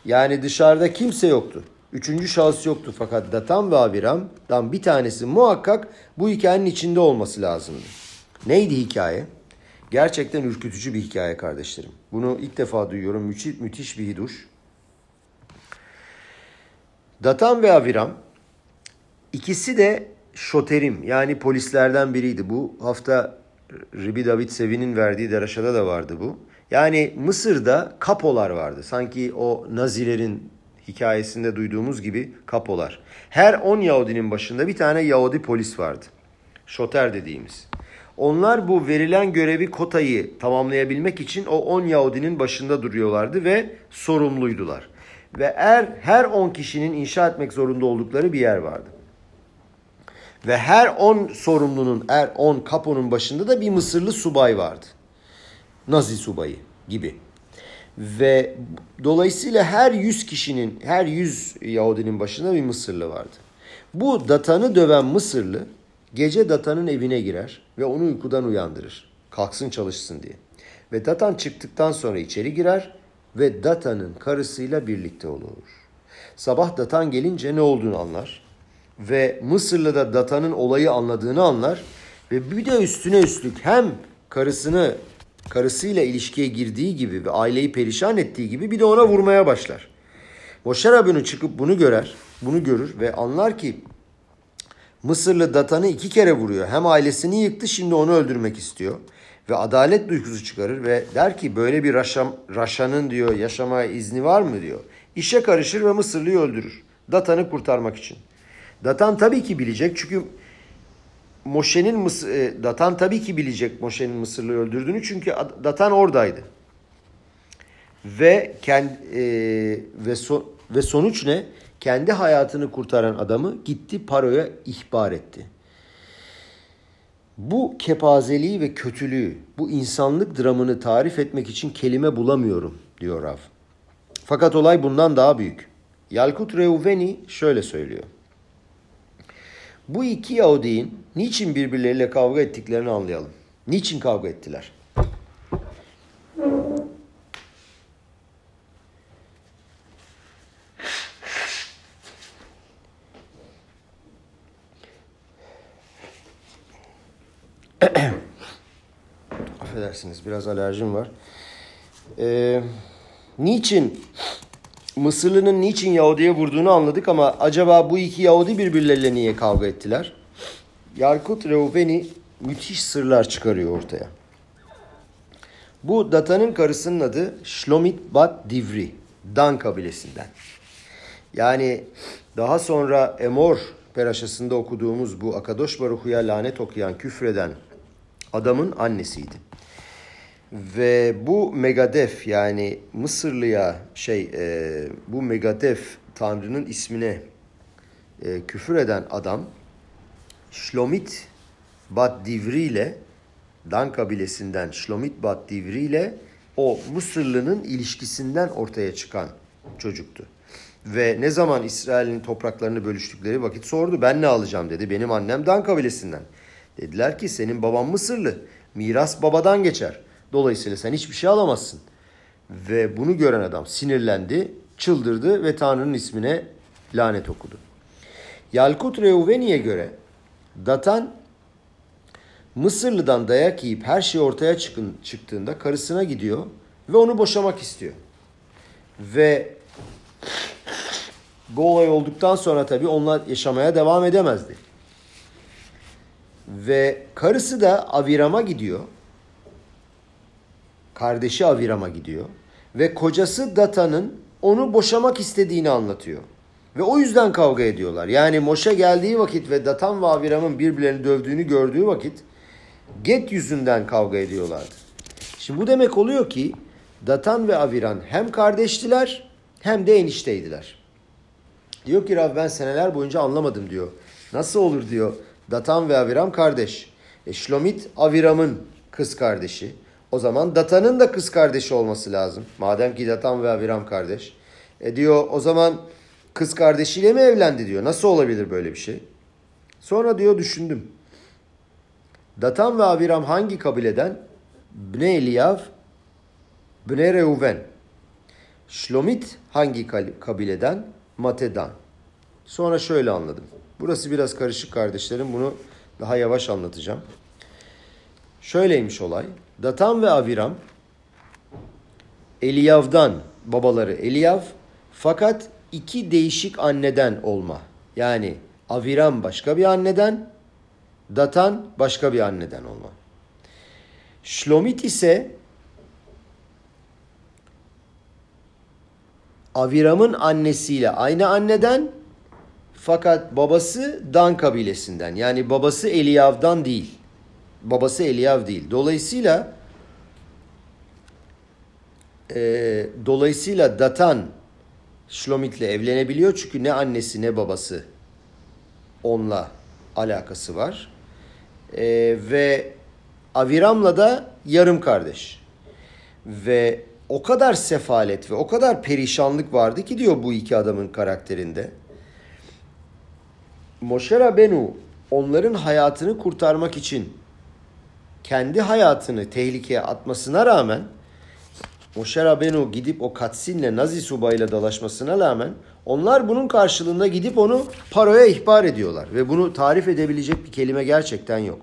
Yani dışarıda kimse yoktu. Üçüncü şahıs yoktu fakat Datan ve Abiram'dan bir tanesi muhakkak bu hikayenin içinde olması lazımdı. Neydi hikaye? Gerçekten ürkütücü bir hikaye kardeşlerim. Bunu ilk defa duyuyorum. Müthiş, müthiş bir hiduş. Datan ve Aviram ikisi de şoterim yani polislerden biriydi. Bu hafta Ribi David Sevi'nin verdiği deraşada da vardı bu. Yani Mısır'da kapolar vardı. Sanki o Nazilerin hikayesinde duyduğumuz gibi kapolar. Her 10 Yahudinin başında bir tane Yahudi polis vardı. Şoter dediğimiz. Onlar bu verilen görevi kotayı tamamlayabilmek için o 10 Yahudinin başında duruyorlardı ve sorumluydular. Ve er, her 10 kişinin inşa etmek zorunda oldukları bir yer vardı. Ve her 10 sorumlunun, her 10 kaponun başında da bir Mısırlı subay vardı. Nazi subayı gibi. Ve dolayısıyla her 100 kişinin, her 100 Yahudinin başında bir Mısırlı vardı. Bu datanı döven Mısırlı gece datanın evine girer ve onu uykudan uyandırır. Kalksın çalışsın diye. Ve datan çıktıktan sonra içeri girer ve datanın karısıyla birlikte olur. Sabah datan gelince ne olduğunu anlar ve Mısırlı da datanın olayı anladığını anlar ve bir de üstüne üstlük hem karısını karısıyla ilişkiye girdiği gibi ve aileyi perişan ettiği gibi bir de ona vurmaya başlar. Moşer Rabbeinu çıkıp bunu görer, bunu görür ve anlar ki Mısırlı Datan'ı iki kere vuruyor. Hem ailesini yıktı şimdi onu öldürmek istiyor. Ve adalet duygusu çıkarır ve der ki böyle bir raşam, raşanın diyor yaşamaya izni var mı diyor. İşe karışır ve Mısırlı'yı öldürür. Datan'ı kurtarmak için. Datan tabii ki bilecek çünkü Moşe'nin Mısır, e, Datan tabii ki bilecek Moşe'nin Mısırlı'yı öldürdüğünü çünkü Datan oradaydı. Ve kendi e, ve so, ve sonuç ne? Kendi hayatını kurtaran adamı gitti Paro'ya ihbar etti. Bu kepazeliği ve kötülüğü, bu insanlık dramını tarif etmek için kelime bulamıyorum diyor Rav. Fakat olay bundan daha büyük. Yalkut Reuveni şöyle söylüyor. Bu iki Yahudi'nin niçin birbirleriyle kavga ettiklerini anlayalım. Niçin kavga ettiler? Affedersiniz biraz alerjim var. Ee, niçin Mısırlı'nın niçin Yahudi'ye vurduğunu anladık ama acaba bu iki Yahudi birbirleriyle niye kavga ettiler? Yarkut Reuveni müthiş sırlar çıkarıyor ortaya. Bu Data'nın karısının adı Shlomit Bat Divri, Dan kabilesinden. Yani daha sonra Emor peraşasında okuduğumuz bu Akadosh Baruhu'ya lanet okuyan, küfreden adamın annesiydi. Ve bu Megadef yani Mısırlıya şey e, bu Megadef Tanrı'nın ismine e, küfür eden adam Şlomit Bat Divri ile Dan kabilesinden Şlomit Bat Divri ile o Mısırlı'nın ilişkisinden ortaya çıkan çocuktu. Ve ne zaman İsrail'in topraklarını bölüştükleri vakit sordu. Ben ne alacağım dedi. Benim annem Dan kabilesinden. Dediler ki senin baban Mısırlı. Miras babadan geçer. Dolayısıyla sen hiçbir şey alamazsın. Ve bunu gören adam sinirlendi, çıldırdı ve Tanrı'nın ismine lanet okudu. Yalkut Reuveni'ye göre Datan Mısırlı'dan dayak yiyip her şey ortaya çıkın, çıktığında karısına gidiyor ve onu boşamak istiyor. Ve bu olay olduktan sonra tabii onlar yaşamaya devam edemezdi. Ve karısı da Aviram'a gidiyor. Kardeşi Aviram'a gidiyor. Ve kocası Data'nın onu boşamak istediğini anlatıyor. Ve o yüzden kavga ediyorlar. Yani Moşe geldiği vakit ve Datan ve Aviram'ın birbirlerini dövdüğünü gördüğü vakit Get yüzünden kavga ediyorlardı. Şimdi bu demek oluyor ki Datan ve Aviran hem kardeştiler hem de enişteydiler. Diyor ki Rav ben seneler boyunca anlamadım diyor. Nasıl olur diyor. Datan ve Aviram kardeş. E Şlomit Aviram'ın kız kardeşi. O zaman Datan'ın da kız kardeşi olması lazım. Madem ki Datan ve Aviram kardeş. E diyor o zaman kız kardeşiyle mi evlendi diyor. Nasıl olabilir böyle bir şey? Sonra diyor düşündüm. Datan ve Aviram hangi kabileden? Bne Eliyav, Bne Reuven. Şlomit hangi kabileden? Matedan. Sonra şöyle anladım. Burası biraz karışık kardeşlerim. Bunu daha yavaş anlatacağım. Şöyleymiş olay. Datan ve Aviram Eliyav'dan babaları Eliyav fakat iki değişik anneden olma. Yani Aviram başka bir anneden, Datan başka bir anneden olma. Şlomit ise Aviram'ın annesiyle aynı anneden fakat babası Dan kabilesinden. Yani babası Eliyav'dan değil. Babası Eliyav değil. Dolayısıyla e, dolayısıyla Datan Şlomit'le evlenebiliyor. Çünkü ne annesi ne babası onunla alakası var. E, ve Aviram'la da yarım kardeş. Ve o kadar sefalet ve o kadar perişanlık vardı ki diyor bu iki adamın karakterinde. Moshe Rabenu onların hayatını kurtarmak için kendi hayatını tehlikeye atmasına rağmen Moshe Rabenu gidip o Katsin'le Nazi subayla dalaşmasına rağmen onlar bunun karşılığında gidip onu paroya ihbar ediyorlar. Ve bunu tarif edebilecek bir kelime gerçekten yok.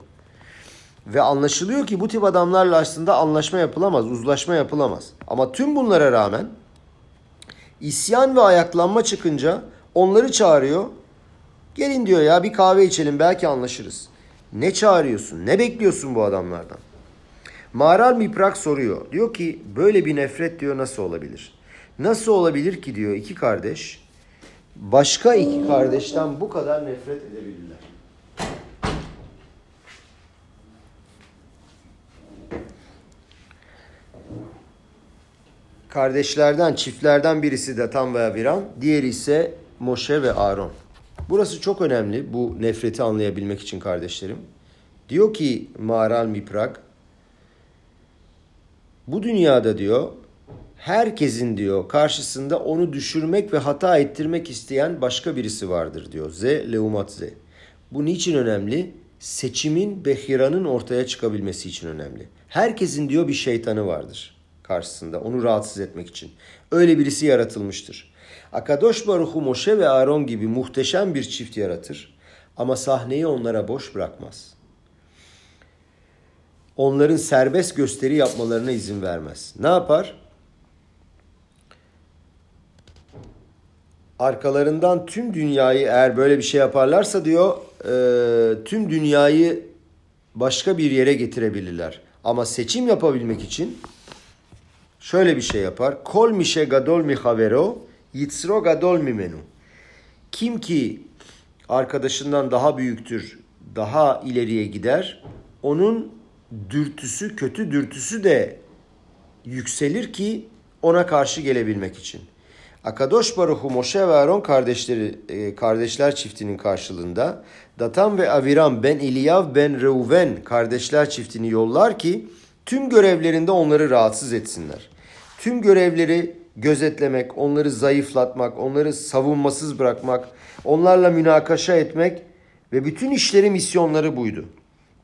Ve anlaşılıyor ki bu tip adamlarla aslında anlaşma yapılamaz, uzlaşma yapılamaz. Ama tüm bunlara rağmen isyan ve ayaklanma çıkınca onları çağırıyor. Gelin diyor ya bir kahve içelim belki anlaşırız. Ne çağırıyorsun? Ne bekliyorsun bu adamlardan? Maral Miprak soruyor. Diyor ki böyle bir nefret diyor nasıl olabilir? Nasıl olabilir ki diyor iki kardeş başka iki kardeşten bu kadar nefret edebilirler? Kardeşlerden, çiftlerden birisi Datan ve Abiram, diğeri ise Moşe ve Aaron. Burası çok önemli bu nefreti anlayabilmek için kardeşlerim. Diyor ki Maral Miprak, bu dünyada diyor herkesin diyor karşısında onu düşürmek ve hata ettirmek isteyen başka birisi vardır diyor. Z leumat z. Bu niçin önemli? Seçimin behiranın ortaya çıkabilmesi için önemli. Herkesin diyor bir şeytanı vardır karşısında onu rahatsız etmek için. Öyle birisi yaratılmıştır. Akadosh Baruchu Moshe ve Aaron gibi muhteşem bir çift yaratır ama sahneyi onlara boş bırakmaz. Onların serbest gösteri yapmalarına izin vermez. Ne yapar? Arkalarından tüm dünyayı eğer böyle bir şey yaparlarsa diyor e, tüm dünyayı başka bir yere getirebilirler. Ama seçim yapabilmek için şöyle bir şey yapar. Kol mişe gadol mi havero yitzro gadol mi menu. Kim ki arkadaşından daha büyüktür, daha ileriye gider, onun dürtüsü, kötü dürtüsü de yükselir ki ona karşı gelebilmek için. Akadosh Baruhu Moşe ve Aaron kardeşleri e, kardeşler çiftinin karşılığında Datan ve Aviram ben İlyav ben Reuven kardeşler çiftini yollar ki tüm görevlerinde onları rahatsız etsinler. Tüm görevleri gözetlemek, onları zayıflatmak, onları savunmasız bırakmak, onlarla münakaşa etmek ve bütün işleri misyonları buydu.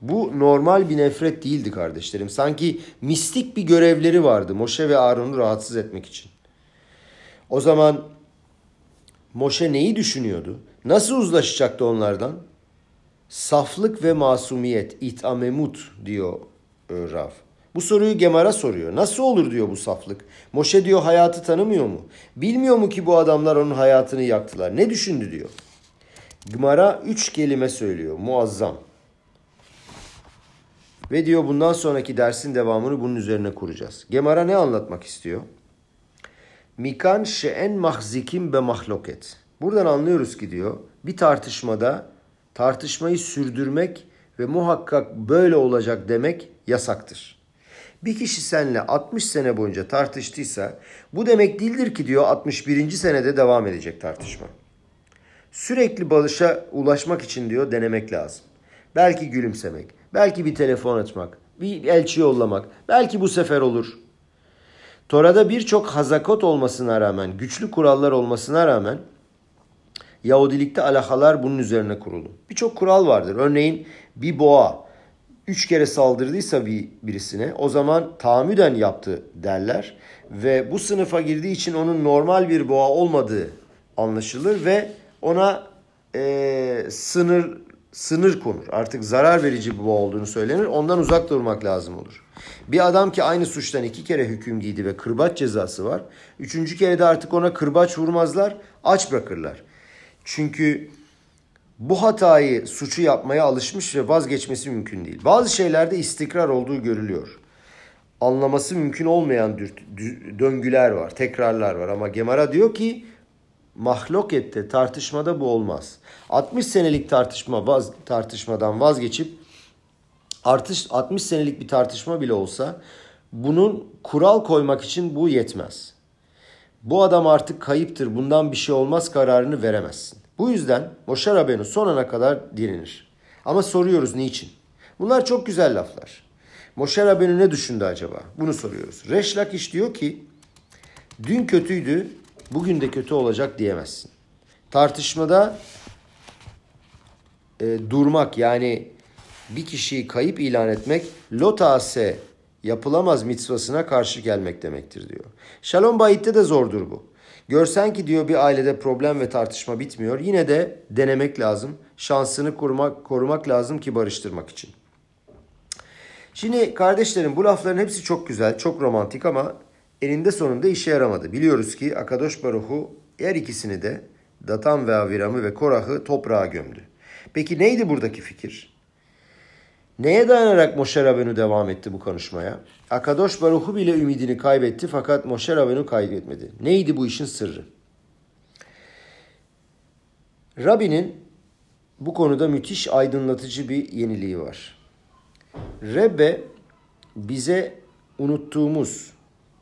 Bu normal bir nefret değildi kardeşlerim. Sanki mistik bir görevleri vardı Moşe ve Aaron'u rahatsız etmek için. O zaman Moşe neyi düşünüyordu? Nasıl uzlaşacaktı onlardan? Saflık ve masumiyet, itamemut diyor e, Rav. Bu soruyu Gemara soruyor. Nasıl olur diyor bu saflık? Moşe diyor hayatı tanımıyor mu? Bilmiyor mu ki bu adamlar onun hayatını yaktılar? Ne düşündü diyor. Gemara üç kelime söylüyor. Muazzam. Ve diyor bundan sonraki dersin devamını bunun üzerine kuracağız. Gemara ne anlatmak istiyor? Mikan şe'en mahzikim be mahloket. Buradan anlıyoruz ki diyor bir tartışmada tartışmayı sürdürmek ve muhakkak böyle olacak demek yasaktır. Bir kişi seninle 60 sene boyunca tartıştıysa bu demek değildir ki diyor 61. senede devam edecek tartışma. Sürekli balışa ulaşmak için diyor denemek lazım. Belki gülümsemek, belki bir telefon açmak, bir elçi yollamak, belki bu sefer olur. Tora'da birçok hazakot olmasına rağmen, güçlü kurallar olmasına rağmen Yahudilikte alahalar bunun üzerine kurulu. Birçok kural vardır. Örneğin bir boğa üç kere saldırdıysa bir birisine o zaman tahammüden yaptı derler. Ve bu sınıfa girdiği için onun normal bir boğa olmadığı anlaşılır ve ona e, sınır sınır konur. Artık zarar verici bir boğa olduğunu söylenir. Ondan uzak durmak lazım olur. Bir adam ki aynı suçtan iki kere hüküm giydi ve kırbaç cezası var. Üçüncü kere de artık ona kırbaç vurmazlar, aç bırakırlar. Çünkü bu hatayı, suçu yapmaya alışmış ve vazgeçmesi mümkün değil. Bazı şeylerde istikrar olduğu görülüyor. Anlaması mümkün olmayan döngüler var, tekrarlar var. Ama Gemara diyor ki mahlokette, tartışmada bu olmaz. 60 senelik tartışma vaz, tartışmadan vazgeçip artış 60 senelik bir tartışma bile olsa bunun kural koymak için bu yetmez. Bu adam artık kayıptır, bundan bir şey olmaz kararını veremezsin. Bu yüzden Moşer Rabenu son ana kadar direnir. Ama soruyoruz niçin? Bunlar çok güzel laflar. Moşer Rabenu ne düşündü acaba? Bunu soruyoruz. Reş Lakiş diyor ki dün kötüydü, bugün de kötü olacak diyemezsin. Tartışmada e, durmak yani bir kişiyi kayıp ilan etmek lotase yapılamaz mitzvasına karşı gelmek demektir diyor. Şalom Bayit'te de zordur bu. Görsen ki diyor bir ailede problem ve tartışma bitmiyor. Yine de denemek lazım. Şansını korumak, korumak lazım ki barıştırmak için. Şimdi kardeşlerim bu lafların hepsi çok güzel, çok romantik ama eninde sonunda işe yaramadı. Biliyoruz ki Akadosh Baruhu her ikisini de Datan ve Aviram'ı ve Korah'ı toprağa gömdü. Peki neydi buradaki fikir? Neye dayanarak Moshe Rabenu devam etti bu konuşmaya? Akadosh Baruhu bile ümidini kaybetti fakat Moshe Rabenu kaybetmedi. Neydi bu işin sırrı? Rabbinin bu konuda müthiş aydınlatıcı bir yeniliği var. Rebbe bize unuttuğumuz,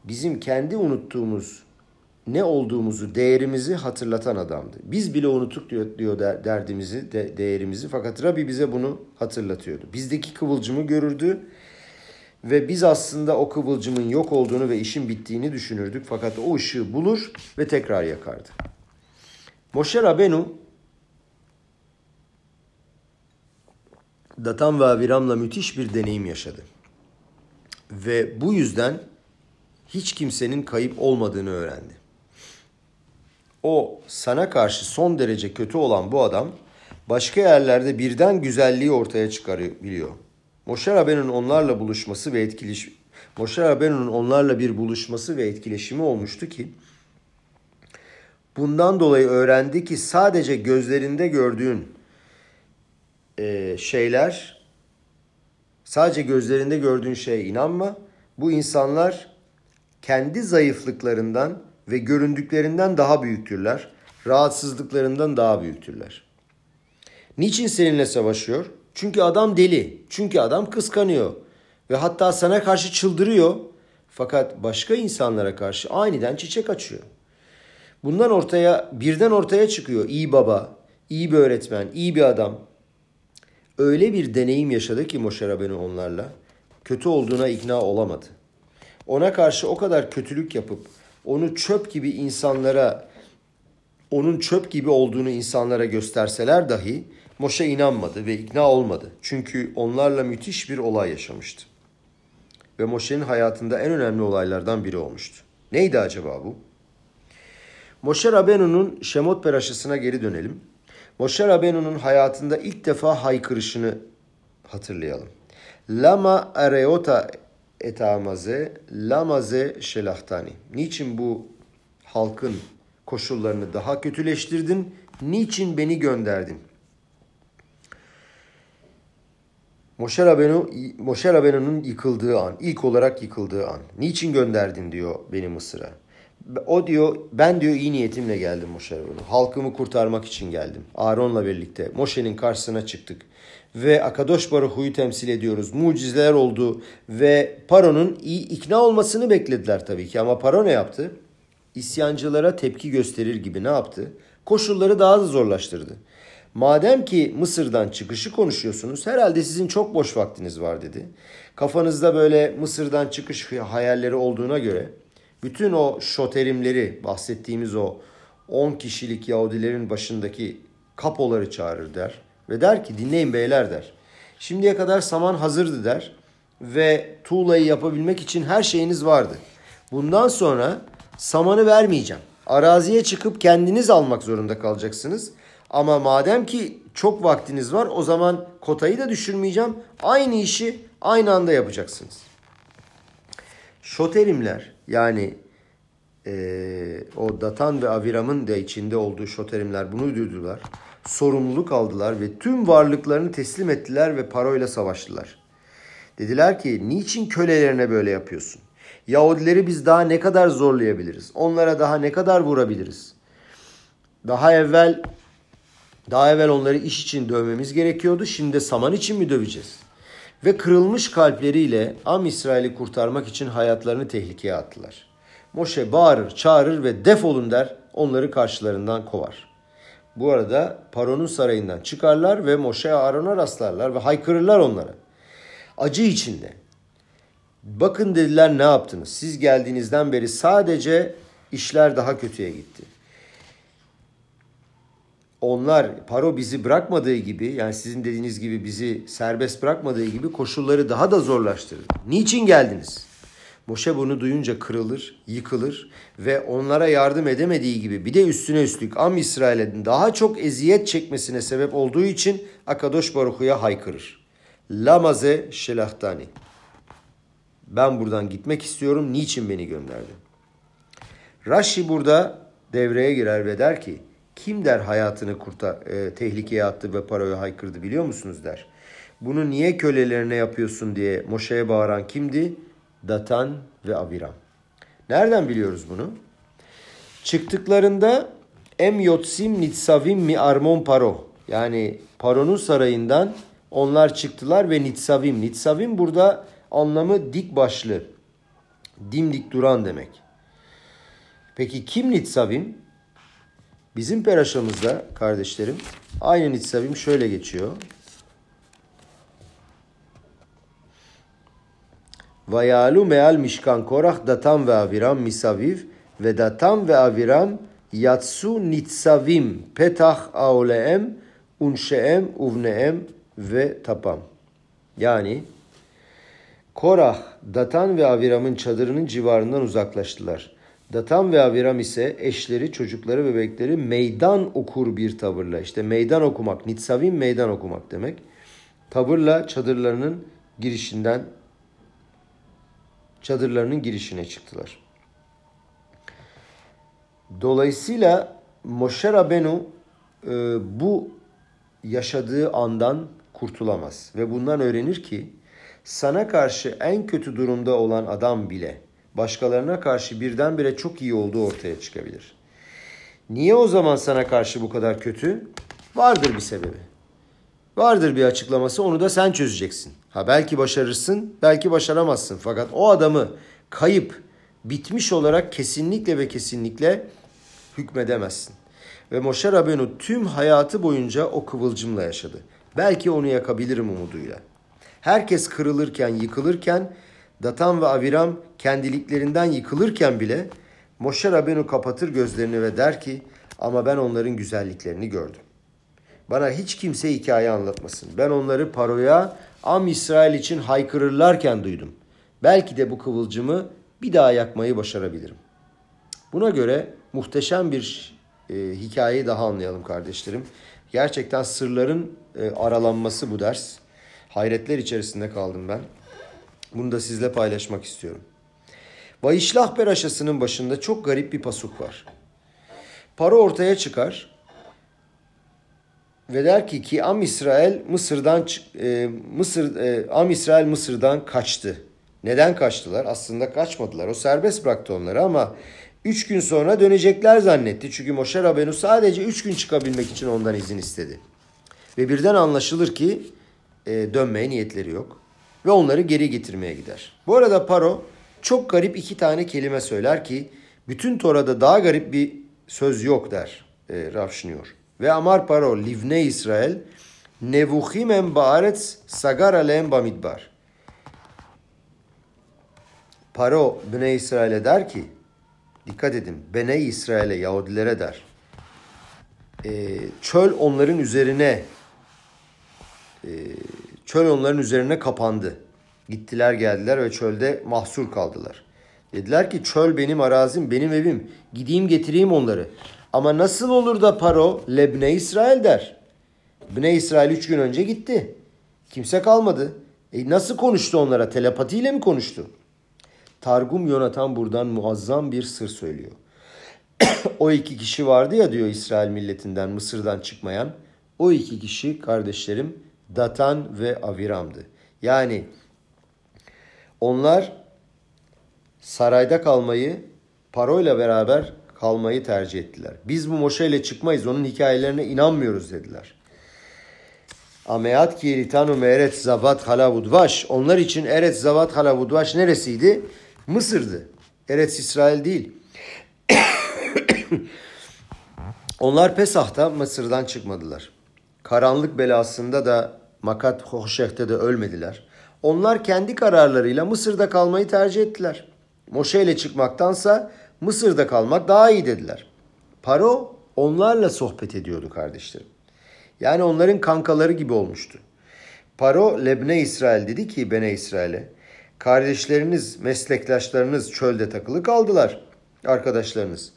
bizim kendi unuttuğumuz ne olduğumuzu, değerimizi hatırlatan adamdı. Biz bile unuttuk diyor, diyor derdimizi, de, değerimizi fakat Rabbi bize bunu hatırlatıyordu. Bizdeki kıvılcımı görürdü ve biz aslında o kıvılcımın yok olduğunu ve işin bittiğini düşünürdük fakat o ışığı bulur ve tekrar yakardı. Moshe Rabenu Datan ve Aviram'la müthiş bir deneyim yaşadı. Ve bu yüzden hiç kimsenin kayıp olmadığını öğrendi o sana karşı son derece kötü olan bu adam başka yerlerde birden güzelliği ortaya çıkarabiliyor. Moşe Rabbei'nin onlarla buluşması ve etkileş Moşe Rabbei'nin onlarla bir buluşması ve etkileşimi olmuştu ki bundan dolayı öğrendi ki sadece gözlerinde gördüğün e, şeyler sadece gözlerinde gördüğün şeye inanma. Bu insanlar kendi zayıflıklarından ve göründüklerinden daha büyüktürler. Rahatsızlıklarından daha büyüktürler. Niçin seninle savaşıyor? Çünkü adam deli. Çünkü adam kıskanıyor. Ve hatta sana karşı çıldırıyor. Fakat başka insanlara karşı aniden çiçek açıyor. Bundan ortaya birden ortaya çıkıyor iyi baba, iyi bir öğretmen, iyi bir adam. Öyle bir deneyim yaşadı ki Moşe Rabenu onlarla kötü olduğuna ikna olamadı. Ona karşı o kadar kötülük yapıp onu çöp gibi insanlara onun çöp gibi olduğunu insanlara gösterseler dahi Moşe inanmadı ve ikna olmadı. Çünkü onlarla müthiş bir olay yaşamıştı. Ve Moşe'nin hayatında en önemli olaylardan biri olmuştu. Neydi acaba bu? Moşe Rabenu'nun Şemot Peraşısı'na geri dönelim. Moşe Rabenu'nun hayatında ilk defa haykırışını hatırlayalım. Lama areota etamaze, lamaze şelahtani. Niçin bu halkın koşullarını daha kötüleştirdin? Niçin beni gönderdin? Moşe Rabenu, Moşe Rabenu'nun yıkıldığı an, ilk olarak yıkıldığı an. Niçin gönderdin diyor beni Mısır'a. O diyor ben diyor iyi niyetimle geldim Moşe Rabenu. Halkımı kurtarmak için geldim. Aaron'la birlikte Moşe'nin karşısına çıktık. Ve Akadosh Baruhu'yu temsil ediyoruz. Mucizeler oldu ve Paro'nun iyi ikna olmasını beklediler tabii ki. Ama Paro ne yaptı? İsyancılara tepki gösterir gibi ne yaptı? Koşulları daha da zorlaştırdı. Madem ki Mısır'dan çıkışı konuşuyorsunuz herhalde sizin çok boş vaktiniz var dedi. Kafanızda böyle Mısır'dan çıkış hayalleri olduğuna göre bütün o şoterimleri bahsettiğimiz o 10 kişilik Yahudilerin başındaki kapoları çağırır der. Ve der ki dinleyin beyler der. Şimdiye kadar saman hazırdı der. Ve tuğlayı yapabilmek için her şeyiniz vardı. Bundan sonra samanı vermeyeceğim. Araziye çıkıp kendiniz almak zorunda kalacaksınız. Ama madem ki çok vaktiniz var o zaman kotayı da düşürmeyeceğim. Aynı işi aynı anda yapacaksınız. Şoterimler yani e, o Datan ve Aviram'ın da içinde olduğu şoterimler bunu duydular. Sorumluluk aldılar ve tüm varlıklarını teslim ettiler ve paroyla savaştılar. Dediler ki niçin kölelerine böyle yapıyorsun? Yahudileri biz daha ne kadar zorlayabiliriz? Onlara daha ne kadar vurabiliriz? Daha evvel daha evvel onları iş için dövmemiz gerekiyordu. Şimdi de saman için mi döveceğiz? Ve kırılmış kalpleriyle Am İsrail'i kurtarmak için hayatlarını tehlikeye attılar. Moşe bağırır, çağırır ve defolun der, onları karşılarından kovar. Bu arada Paron'un sarayından çıkarlar ve Moşe Aaron'a rastlarlar ve haykırırlar onlara. Acı içinde. Bakın dediler ne yaptınız? Siz geldiğinizden beri sadece işler daha kötüye gitti onlar Paro bizi bırakmadığı gibi yani sizin dediğiniz gibi bizi serbest bırakmadığı gibi koşulları daha da zorlaştırdı. Niçin geldiniz? Moşe bunu duyunca kırılır, yıkılır ve onlara yardım edemediği gibi bir de üstüne üstlük Am İsrail'in daha çok eziyet çekmesine sebep olduğu için Akadosh Baruhu'ya haykırır. Lamaze şelahtani. Ben buradan gitmek istiyorum. Niçin beni gönderdin? Rashi burada devreye girer ve der ki kim der hayatını kurtar, e, tehlikeye attı ve parayı haykırdı biliyor musunuz der. Bunu niye kölelerine yapıyorsun diye Moşe'ye bağıran kimdi? Datan ve Abiram. Nereden biliyoruz bunu? Çıktıklarında Em yotsim nitsavim mi armon paro. Yani Paro'nun sarayından onlar çıktılar ve nitsavim. Nitsavim burada anlamı dik başlı, dimdik duran demek. Peki kim nitsavim? Bizim peraşamızda kardeşlerim aynı nitsavim şöyle geçiyor. Vayalu meal mishkan korach datam ve aviram misaviv ve datam ve aviram yatsu nitsavim petach aoleem unşeem uvneem ve tapam. Yani Korah, Datan ve Aviram'ın çadırının civarından uzaklaştılar. Datan ve Aviram ise eşleri, çocukları, bebekleri meydan okur bir tavırla. İşte meydan okumak, nitsavim meydan okumak demek. Tavırla çadırlarının girişinden çadırlarının girişine çıktılar. Dolayısıyla Moshe Rabenu e, bu yaşadığı andan kurtulamaz. Ve bundan öğrenir ki sana karşı en kötü durumda olan adam bile başkalarına karşı birdenbire çok iyi olduğu ortaya çıkabilir. Niye o zaman sana karşı bu kadar kötü? Vardır bir sebebi. Vardır bir açıklaması onu da sen çözeceksin. Ha belki başarırsın, belki başaramazsın. Fakat o adamı kayıp, bitmiş olarak kesinlikle ve kesinlikle hükmedemezsin. Ve Moşe Rabenu tüm hayatı boyunca o kıvılcımla yaşadı. Belki onu yakabilirim umuduyla. Herkes kırılırken, yıkılırken, Datan ve Aviram kendiliklerinden yıkılırken bile Moşe Rabenu kapatır gözlerini ve der ki ama ben onların güzelliklerini gördüm. Bana hiç kimse hikaye anlatmasın. Ben onları Paro'ya Am İsrail için haykırırlarken duydum. Belki de bu kıvılcımı bir daha yakmayı başarabilirim. Buna göre muhteşem bir e, hikayeyi daha anlayalım kardeşlerim. Gerçekten sırların e, aralanması bu ders. Hayretler içerisinde kaldım ben. Bunu da sizle paylaşmak istiyorum. Vayişlah Beraşası'nın başında çok garip bir pasuk var. Para ortaya çıkar ve der ki ki Am İsrail Mısır'dan e, Mısır e, Am İsrail Mısır'dan kaçtı. Neden kaçtılar? Aslında kaçmadılar. O serbest bıraktı onları ama üç gün sonra dönecekler zannetti. Çünkü Moşe Rabenu sadece üç gün çıkabilmek için ondan izin istedi. Ve birden anlaşılır ki e, dönmeye niyetleri yok. Ve onları geri getirmeye gider. Bu arada Paro çok garip iki tane kelime söyler ki bütün Tora'da daha garip bir söz yok der e, Rav Ve Amar Paro livne İsrail nevuchim em baaretz sagar alem bamidbar. Paro Bne İsrail'e der ki dikkat edin Bene İsrail'e Yahudilere der. E, çöl onların üzerine e, çöl onların üzerine kapandı. Gittiler geldiler ve çölde mahsur kaldılar. Dediler ki çöl benim arazim, benim evim. Gideyim getireyim onları. Ama nasıl olur da Paro Lebne İsrail der. Bne İsrail üç gün önce gitti. Kimse kalmadı. E nasıl konuştu onlara? Telepatiyle mi konuştu? Targum Yonatan buradan muazzam bir sır söylüyor. (coughs) o iki kişi vardı ya diyor İsrail milletinden Mısır'dan çıkmayan. O iki kişi kardeşlerim Datan ve Aviram'dı. Yani onlar sarayda kalmayı, paroyla beraber kalmayı tercih ettiler. Biz bu Moşe ile çıkmayız, onun hikayelerine inanmıyoruz dediler. Ameat ki eritanu eret zavat halavudvaş. Onlar için eret zavat halavudvaş neresiydi? Mısır'dı. Eretz İsrail değil. (coughs) Onlar Pesah'ta Mısır'dan çıkmadılar. Karanlık belasında da Makat Hoşeh'te de ölmediler. Onlar kendi kararlarıyla Mısır'da kalmayı tercih ettiler. Moşe ile çıkmaktansa Mısır'da kalmak daha iyi dediler. Paro onlarla sohbet ediyordu kardeşlerim. Yani onların kankaları gibi olmuştu. Paro Lebne İsrail dedi ki Bene İsrail'e kardeşleriniz, meslektaşlarınız çölde takılı kaldılar arkadaşlarınız.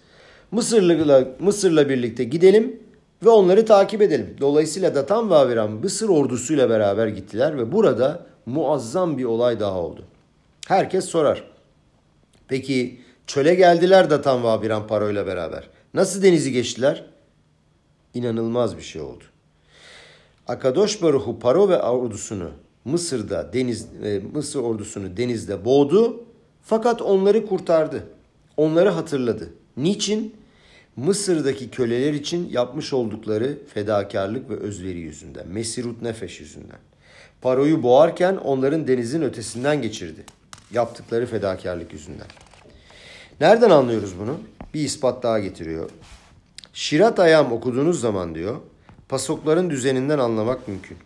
Mısır'la Mısır'la birlikte gidelim ve onları takip edelim. Dolayısıyla Datan ve Aviram Mısır ordusuyla beraber gittiler ve burada muazzam bir olay daha oldu. Herkes sorar. Peki çöle geldiler Datan ve Aviram Paro ile beraber. Nasıl denizi geçtiler? İnanılmaz bir şey oldu. Akadosh Baruhu Paro ve ordusunu Mısır'da deniz e, Mısır ordusunu denizde boğdu fakat onları kurtardı. Onları hatırladı. Niçin? Mısır'daki köleler için yapmış oldukları fedakarlık ve özveri yüzünden, Mesirut Nefeş yüzünden. Paroyu boğarken onların denizin ötesinden geçirdi. Yaptıkları fedakarlık yüzünden. Nereden anlıyoruz bunu? Bir ispat daha getiriyor. Şirat ayam okuduğunuz zaman diyor, pasokların düzeninden anlamak mümkün.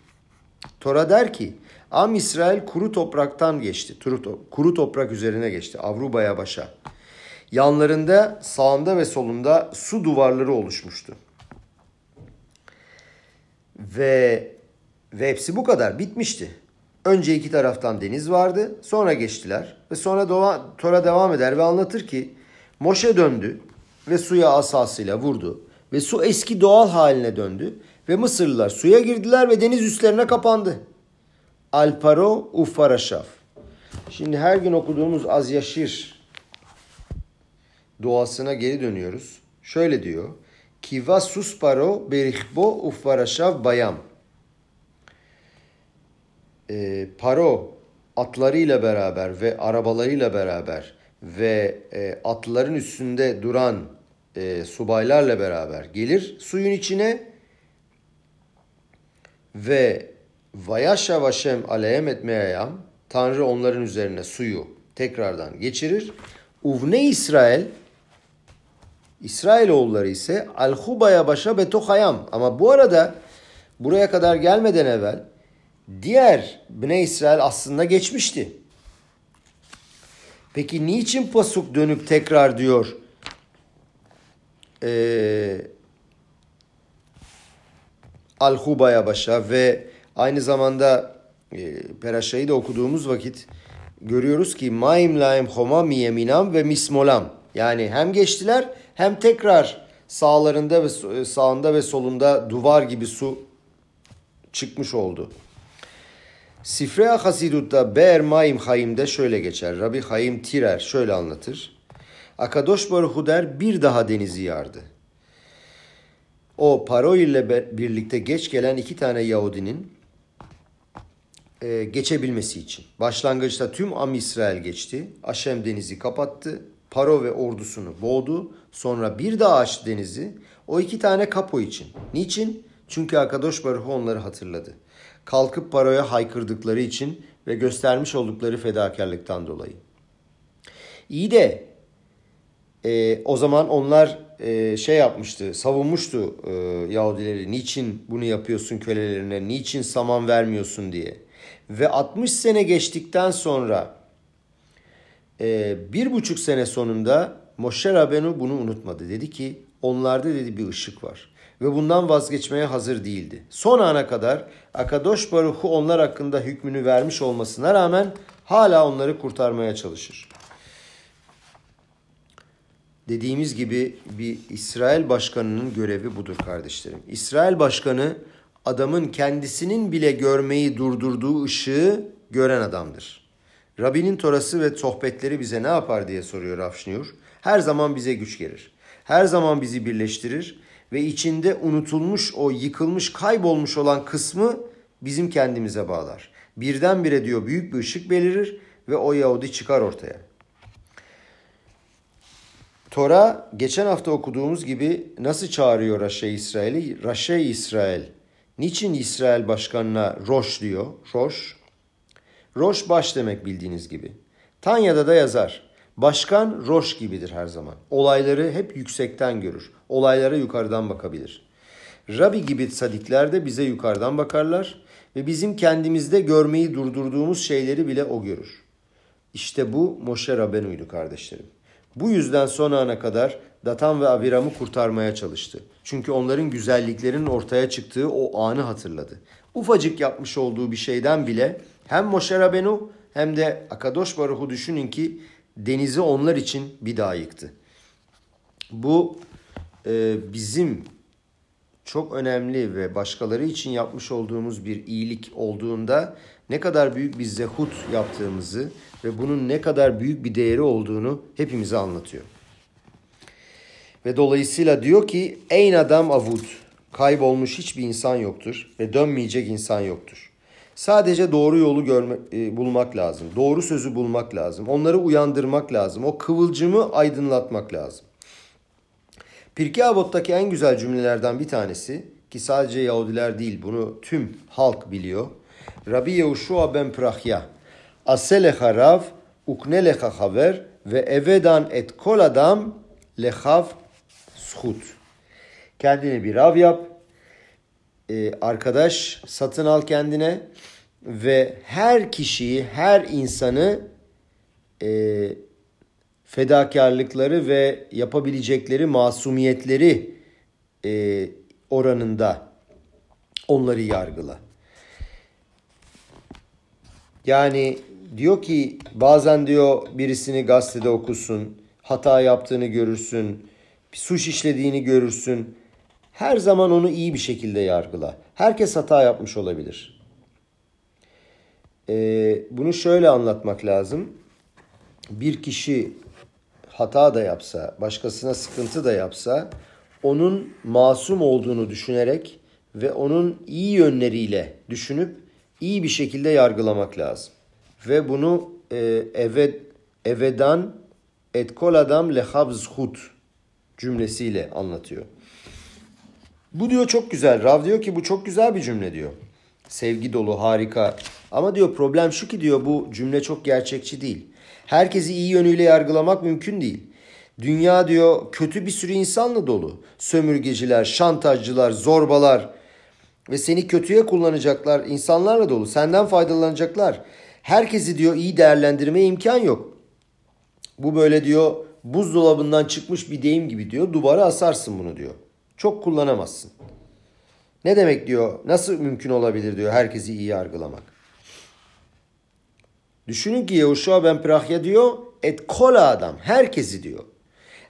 Tora der ki, Am İsrail kuru topraktan geçti. Kuru toprak üzerine geçti. Avruba'ya başa. Yanlarında sağında ve solunda su duvarları oluşmuştu. Ve, ve hepsi bu kadar bitmişti. Önce iki taraftan deniz vardı. Sonra geçtiler. Ve sonra Doğa, Tora devam eder ve anlatır ki Moşe döndü ve suya asasıyla vurdu. Ve su eski doğal haline döndü. Ve Mısırlılar suya girdiler ve deniz üstlerine kapandı. Alparo ufaraşaf. Şimdi her gün okuduğumuz Az Yaşir doğasına geri dönüyoruz. Şöyle diyor. Kiva susparo berihbo ufaraşav bayam. E, paro atlarıyla beraber ve arabalarıyla beraber ve e, atların üstünde duran e, subaylarla beraber gelir suyun içine ve vayaşa vaşem aleyhem etmeyayam Tanrı onların üzerine suyu tekrardan geçirir. Uvne İsrail İsrailoğulları ise Al-Huba'ya başa Betohayam. Ama bu arada buraya kadar gelmeden evvel diğer Bne İsrail aslında geçmişti. Peki niçin Pasuk dönüp tekrar diyor ee, Al-Huba'ya başa ve aynı zamanda e, Peraşa'yı da okuduğumuz vakit görüyoruz ki Maim laim homa miyeminam ve mismolam. Yani hem geçtiler hem tekrar sağlarında ve sağında ve solunda duvar gibi su çıkmış oldu. Sifrea Hasidut'ta Be'er Maim Hayim'de şöyle geçer. Rabbi Hayim Tirer şöyle anlatır. Akadosh Baruhu der bir daha denizi yardı. O Paro ile birlikte geç gelen iki tane Yahudinin e, geçebilmesi için. Başlangıçta tüm Am İsrail geçti. Aşem denizi kapattı. Paro ve ordusunu boğdu. Sonra bir daha açtı denizi. O iki tane kapo için. Niçin? Çünkü Akadosh Baruhu onları hatırladı. Kalkıp Paro'ya haykırdıkları için ve göstermiş oldukları fedakarlıktan dolayı. İyi de e, o zaman onlar e, şey yapmıştı, savunmuştu e, Yahudileri. Niçin bunu yapıyorsun kölelerine, niçin saman vermiyorsun diye. Ve 60 sene geçtikten sonra e, bir buçuk sene sonunda Moshe Rabenu bunu unutmadı. Dedi ki onlarda dedi bir ışık var. Ve bundan vazgeçmeye hazır değildi. Son ana kadar Akadosh Baruhu onlar hakkında hükmünü vermiş olmasına rağmen hala onları kurtarmaya çalışır. Dediğimiz gibi bir İsrail başkanının görevi budur kardeşlerim. İsrail başkanı adamın kendisinin bile görmeyi durdurduğu ışığı gören adamdır. Rabbinin torası ve sohbetleri bize ne yapar diye soruyor Rafşniyur. Her zaman bize güç gelir. Her zaman bizi birleştirir ve içinde unutulmuş o yıkılmış kaybolmuş olan kısmı bizim kendimize bağlar. Birdenbire diyor büyük bir ışık belirir ve o Yahudi çıkar ortaya. Tora geçen hafta okuduğumuz gibi nasıl çağırıyor Raşe İsrail'i? Raşe İsrail. Niçin İsrail başkanına Roş diyor? Roş. Roş baş demek bildiğiniz gibi. Tanya'da da yazar. Başkan Roş gibidir her zaman. Olayları hep yüksekten görür. Olaylara yukarıdan bakabilir. Rabbi gibi sadikler de bize yukarıdan bakarlar ve bizim kendimizde görmeyi durdurduğumuz şeyleri bile o görür. İşte bu Moşe Rabenu'ydu kardeşlerim. Bu yüzden son ana kadar Datan ve Abiram'ı kurtarmaya çalıştı. Çünkü onların güzelliklerinin ortaya çıktığı o anı hatırladı. Ufacık yapmış olduğu bir şeyden bile hem Moşe Rabenu hem de Akadosh Baruhu düşünün ki denizi onlar için bir daha yıktı. Bu e, bizim çok önemli ve başkaları için yapmış olduğumuz bir iyilik olduğunda ne kadar büyük bir zehut yaptığımızı ve bunun ne kadar büyük bir değeri olduğunu hepimize anlatıyor. Ve dolayısıyla diyor ki eyn adam avud kaybolmuş hiçbir insan yoktur ve dönmeyecek insan yoktur. Sadece doğru yolu görme, e, bulmak lazım. Doğru sözü bulmak lazım. Onları uyandırmak lazım. O kıvılcımı aydınlatmak lazım. Pirkei Avot'taki en güzel cümlelerden bir tanesi ki sadece Yahudiler değil bunu tüm halk biliyor. Rabbi Yehoshua ben Prahya Aselecha rav uknelecha haver ve evedan et kol adam lechav schut. Kendine bir rav yap. Ee, arkadaş satın al kendine ve her kişiyi, her insanı e, fedakarlıkları ve yapabilecekleri masumiyetleri e, oranında onları yargıla. Yani diyor ki bazen diyor birisini gazetede okusun, hata yaptığını görürsün, bir suç işlediğini görürsün. Her zaman onu iyi bir şekilde yargıla. Herkes hata yapmış olabilir. Ee, bunu şöyle anlatmak lazım. Bir kişi hata da yapsa, başkasına sıkıntı da yapsa, onun masum olduğunu düşünerek ve onun iyi yönleriyle düşünüp iyi bir şekilde yargılamak lazım. Ve bunu e, evet evedan et kol adam lehabz hut cümlesiyle anlatıyor. Bu diyor çok güzel. Rav diyor ki bu çok güzel bir cümle diyor. Sevgi dolu, harika. Ama diyor problem şu ki diyor bu cümle çok gerçekçi değil. Herkesi iyi yönüyle yargılamak mümkün değil. Dünya diyor kötü bir sürü insanla dolu. Sömürgeciler, şantajcılar, zorbalar ve seni kötüye kullanacaklar insanlarla dolu. Senden faydalanacaklar. Herkesi diyor iyi değerlendirmeye imkan yok. Bu böyle diyor buzdolabından çıkmış bir deyim gibi diyor. Duvara asarsın bunu diyor. Çok kullanamazsın. Ne demek diyor? Nasıl mümkün olabilir diyor herkesi iyi yargılamak. Düşünün ki Yahuşa ben Prahya diyor et kola adam herkesi diyor.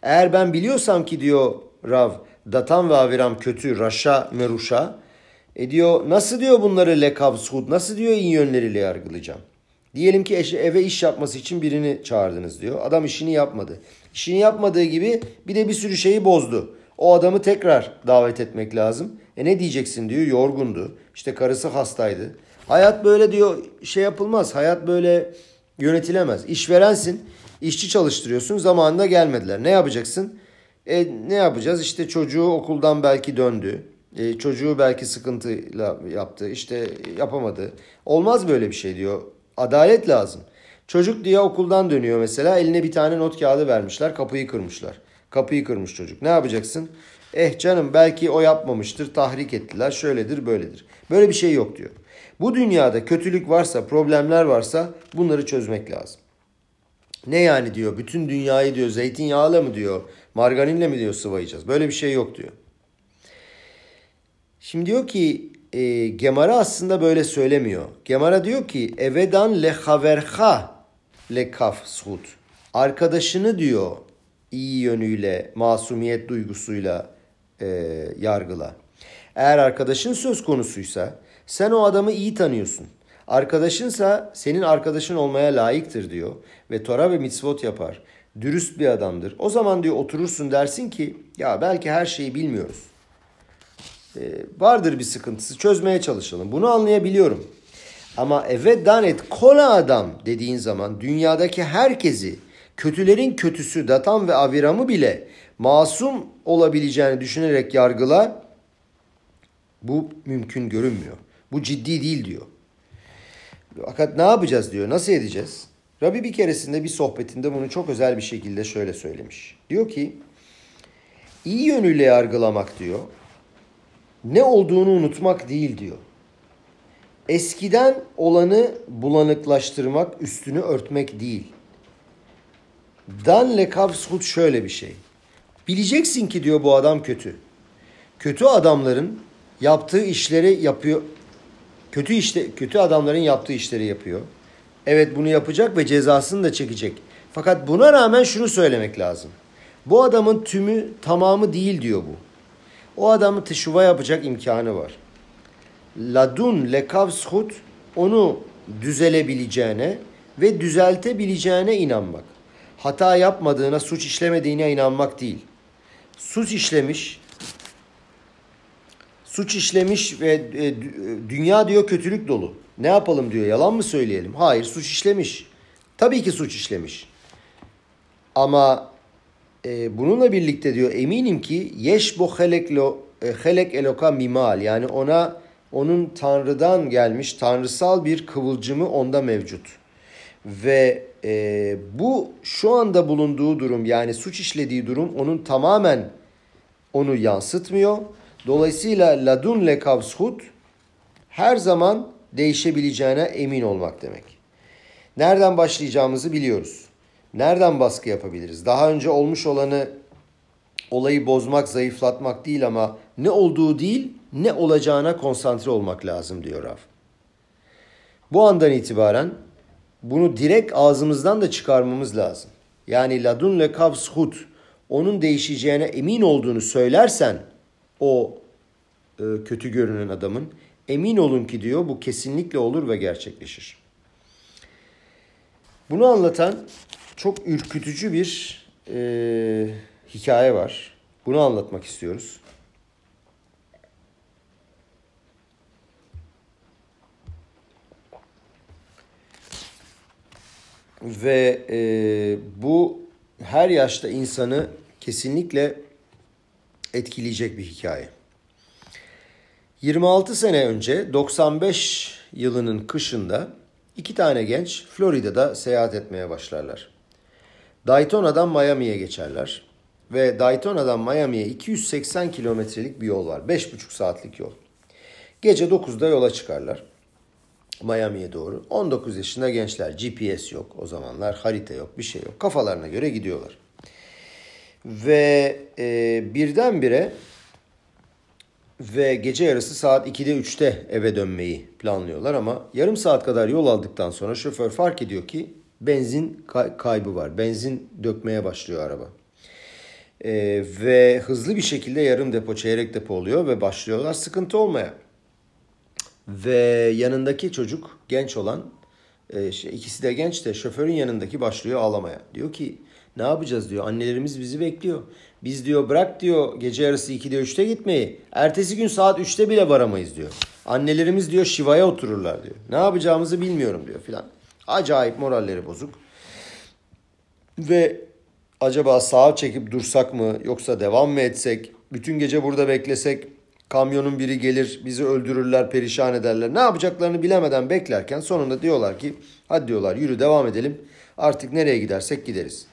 Eğer ben biliyorsam ki diyor Rav Datan ve Aviram kötü Raşa Meruşa e diyor nasıl diyor bunları lekav suhud nasıl diyor iyi yönleriyle yargılayacağım. Diyelim ki eşi, eve iş yapması için birini çağırdınız diyor. Adam işini yapmadı. İşini yapmadığı gibi bir de bir sürü şeyi bozdu. O adamı tekrar davet etmek lazım. E ne diyeceksin diyor yorgundu. İşte karısı hastaydı. Hayat böyle diyor şey yapılmaz. Hayat böyle yönetilemez. İşverensin. işçi çalıştırıyorsun. Zamanında gelmediler. Ne yapacaksın? E, ne yapacağız? İşte çocuğu okuldan belki döndü. E, çocuğu belki sıkıntıyla yaptı. İşte yapamadı. Olmaz böyle bir şey diyor. Adalet lazım. Çocuk diye okuldan dönüyor mesela. Eline bir tane not kağıdı vermişler. Kapıyı kırmışlar. Kapıyı kırmış çocuk. Ne yapacaksın? Eh canım belki o yapmamıştır. Tahrik ettiler. Şöyledir böyledir. Böyle bir şey yok diyor. Bu dünyada kötülük varsa, problemler varsa bunları çözmek lazım. Ne yani diyor? Bütün dünyayı diyor zeytinyağıyla mı diyor? Margarinle mi diyor sıvayacağız? Böyle bir şey yok diyor. Şimdi diyor ki e, Gemara aslında böyle söylemiyor. Gemara diyor ki evedan le haverha le kaf sut. Arkadaşını diyor iyi yönüyle, masumiyet duygusuyla e, yargıla. Eğer arkadaşın söz konusuysa sen o adamı iyi tanıyorsun. Arkadaşınsa senin arkadaşın olmaya layıktır diyor ve Tora ve mitzvot yapar. Dürüst bir adamdır. O zaman diyor oturursun dersin ki ya belki her şeyi bilmiyoruz. Ee, vardır bir sıkıntısı çözmeye çalışalım. Bunu anlayabiliyorum. Ama evet danet kola adam dediğin zaman dünyadaki herkesi kötülerin kötüsü Datan ve Aviram'ı bile masum olabileceğini düşünerek yargılar bu mümkün görünmüyor. Bu ciddi değil diyor. Fakat ne yapacağız diyor. Nasıl edeceğiz? Rabbi bir keresinde bir sohbetinde bunu çok özel bir şekilde şöyle söylemiş. Diyor ki iyi yönüyle yargılamak diyor. Ne olduğunu unutmak değil diyor. Eskiden olanı bulanıklaştırmak, üstünü örtmek değil. Dan lekavshut şöyle bir şey. Bileceksin ki diyor bu adam kötü. Kötü adamların yaptığı işleri yapıyor. Kötü işte kötü adamların yaptığı işleri yapıyor. Evet bunu yapacak ve cezasını da çekecek. Fakat buna rağmen şunu söylemek lazım. Bu adamın tümü tamamı değil diyor bu. O adamın teşuva yapacak imkanı var. Ladun lekav shut onu düzelebileceğine ve düzeltebileceğine inanmak. Hata yapmadığına, suç işlemediğine inanmak değil. Suç işlemiş, suç işlemiş ve e, dünya diyor kötülük dolu. Ne yapalım diyor. Yalan mı söyleyelim? Hayır suç işlemiş. Tabii ki suç işlemiş. Ama e, bununla birlikte diyor eminim ki yeş bu heleklo e, helek eloka mimal yani ona onun Tanrı'dan gelmiş tanrısal bir kıvılcımı onda mevcut. Ve e, bu şu anda bulunduğu durum yani suç işlediği durum onun tamamen onu yansıtmıyor. Dolayısıyla ladun lekavshut her zaman değişebileceğine emin olmak demek. Nereden başlayacağımızı biliyoruz. Nereden baskı yapabiliriz? Daha önce olmuş olanı olayı bozmak, zayıflatmak değil ama ne olduğu değil, ne olacağına konsantre olmak lazım diyor Rav. Bu andan itibaren bunu direkt ağzımızdan da çıkarmamız lazım. Yani ladun lekav shut onun değişeceğine emin olduğunu söylersen o e, kötü görünen adamın emin olun ki diyor bu kesinlikle olur ve gerçekleşir. Bunu anlatan çok ürkütücü bir e, hikaye var. Bunu anlatmak istiyoruz. Ve e, bu her yaşta insanı kesinlikle etkileyecek bir hikaye. 26 sene önce 95 yılının kışında iki tane genç Florida'da seyahat etmeye başlarlar. Daytona'dan Miami'ye geçerler. Ve Daytona'dan Miami'ye 280 kilometrelik bir yol var. 5,5 saatlik yol. Gece 9'da yola çıkarlar. Miami'ye doğru. 19 yaşında gençler. GPS yok o zamanlar. Harita yok. Bir şey yok. Kafalarına göre gidiyorlar. Ve e, birdenbire ve gece yarısı saat 2'de 3'te eve dönmeyi planlıyorlar ama yarım saat kadar yol aldıktan sonra şoför fark ediyor ki benzin kaybı var. Benzin dökmeye başlıyor araba. Ee, ve hızlı bir şekilde yarım depo, çeyrek depo oluyor ve başlıyorlar sıkıntı olmaya. Ve yanındaki çocuk genç olan, e, ikisi de genç de şoförün yanındaki başlıyor ağlamaya. Diyor ki ne yapacağız diyor. Annelerimiz bizi bekliyor. Biz diyor bırak diyor gece yarısı 2'de 3'te gitmeyi. Ertesi gün saat 3'te bile varamayız diyor. Annelerimiz diyor şivaya otururlar diyor. Ne yapacağımızı bilmiyorum diyor filan. Acayip moralleri bozuk. Ve acaba sağa çekip dursak mı yoksa devam mı etsek? Bütün gece burada beklesek kamyonun biri gelir bizi öldürürler perişan ederler. Ne yapacaklarını bilemeden beklerken sonunda diyorlar ki hadi diyorlar yürü devam edelim. Artık nereye gidersek gideriz.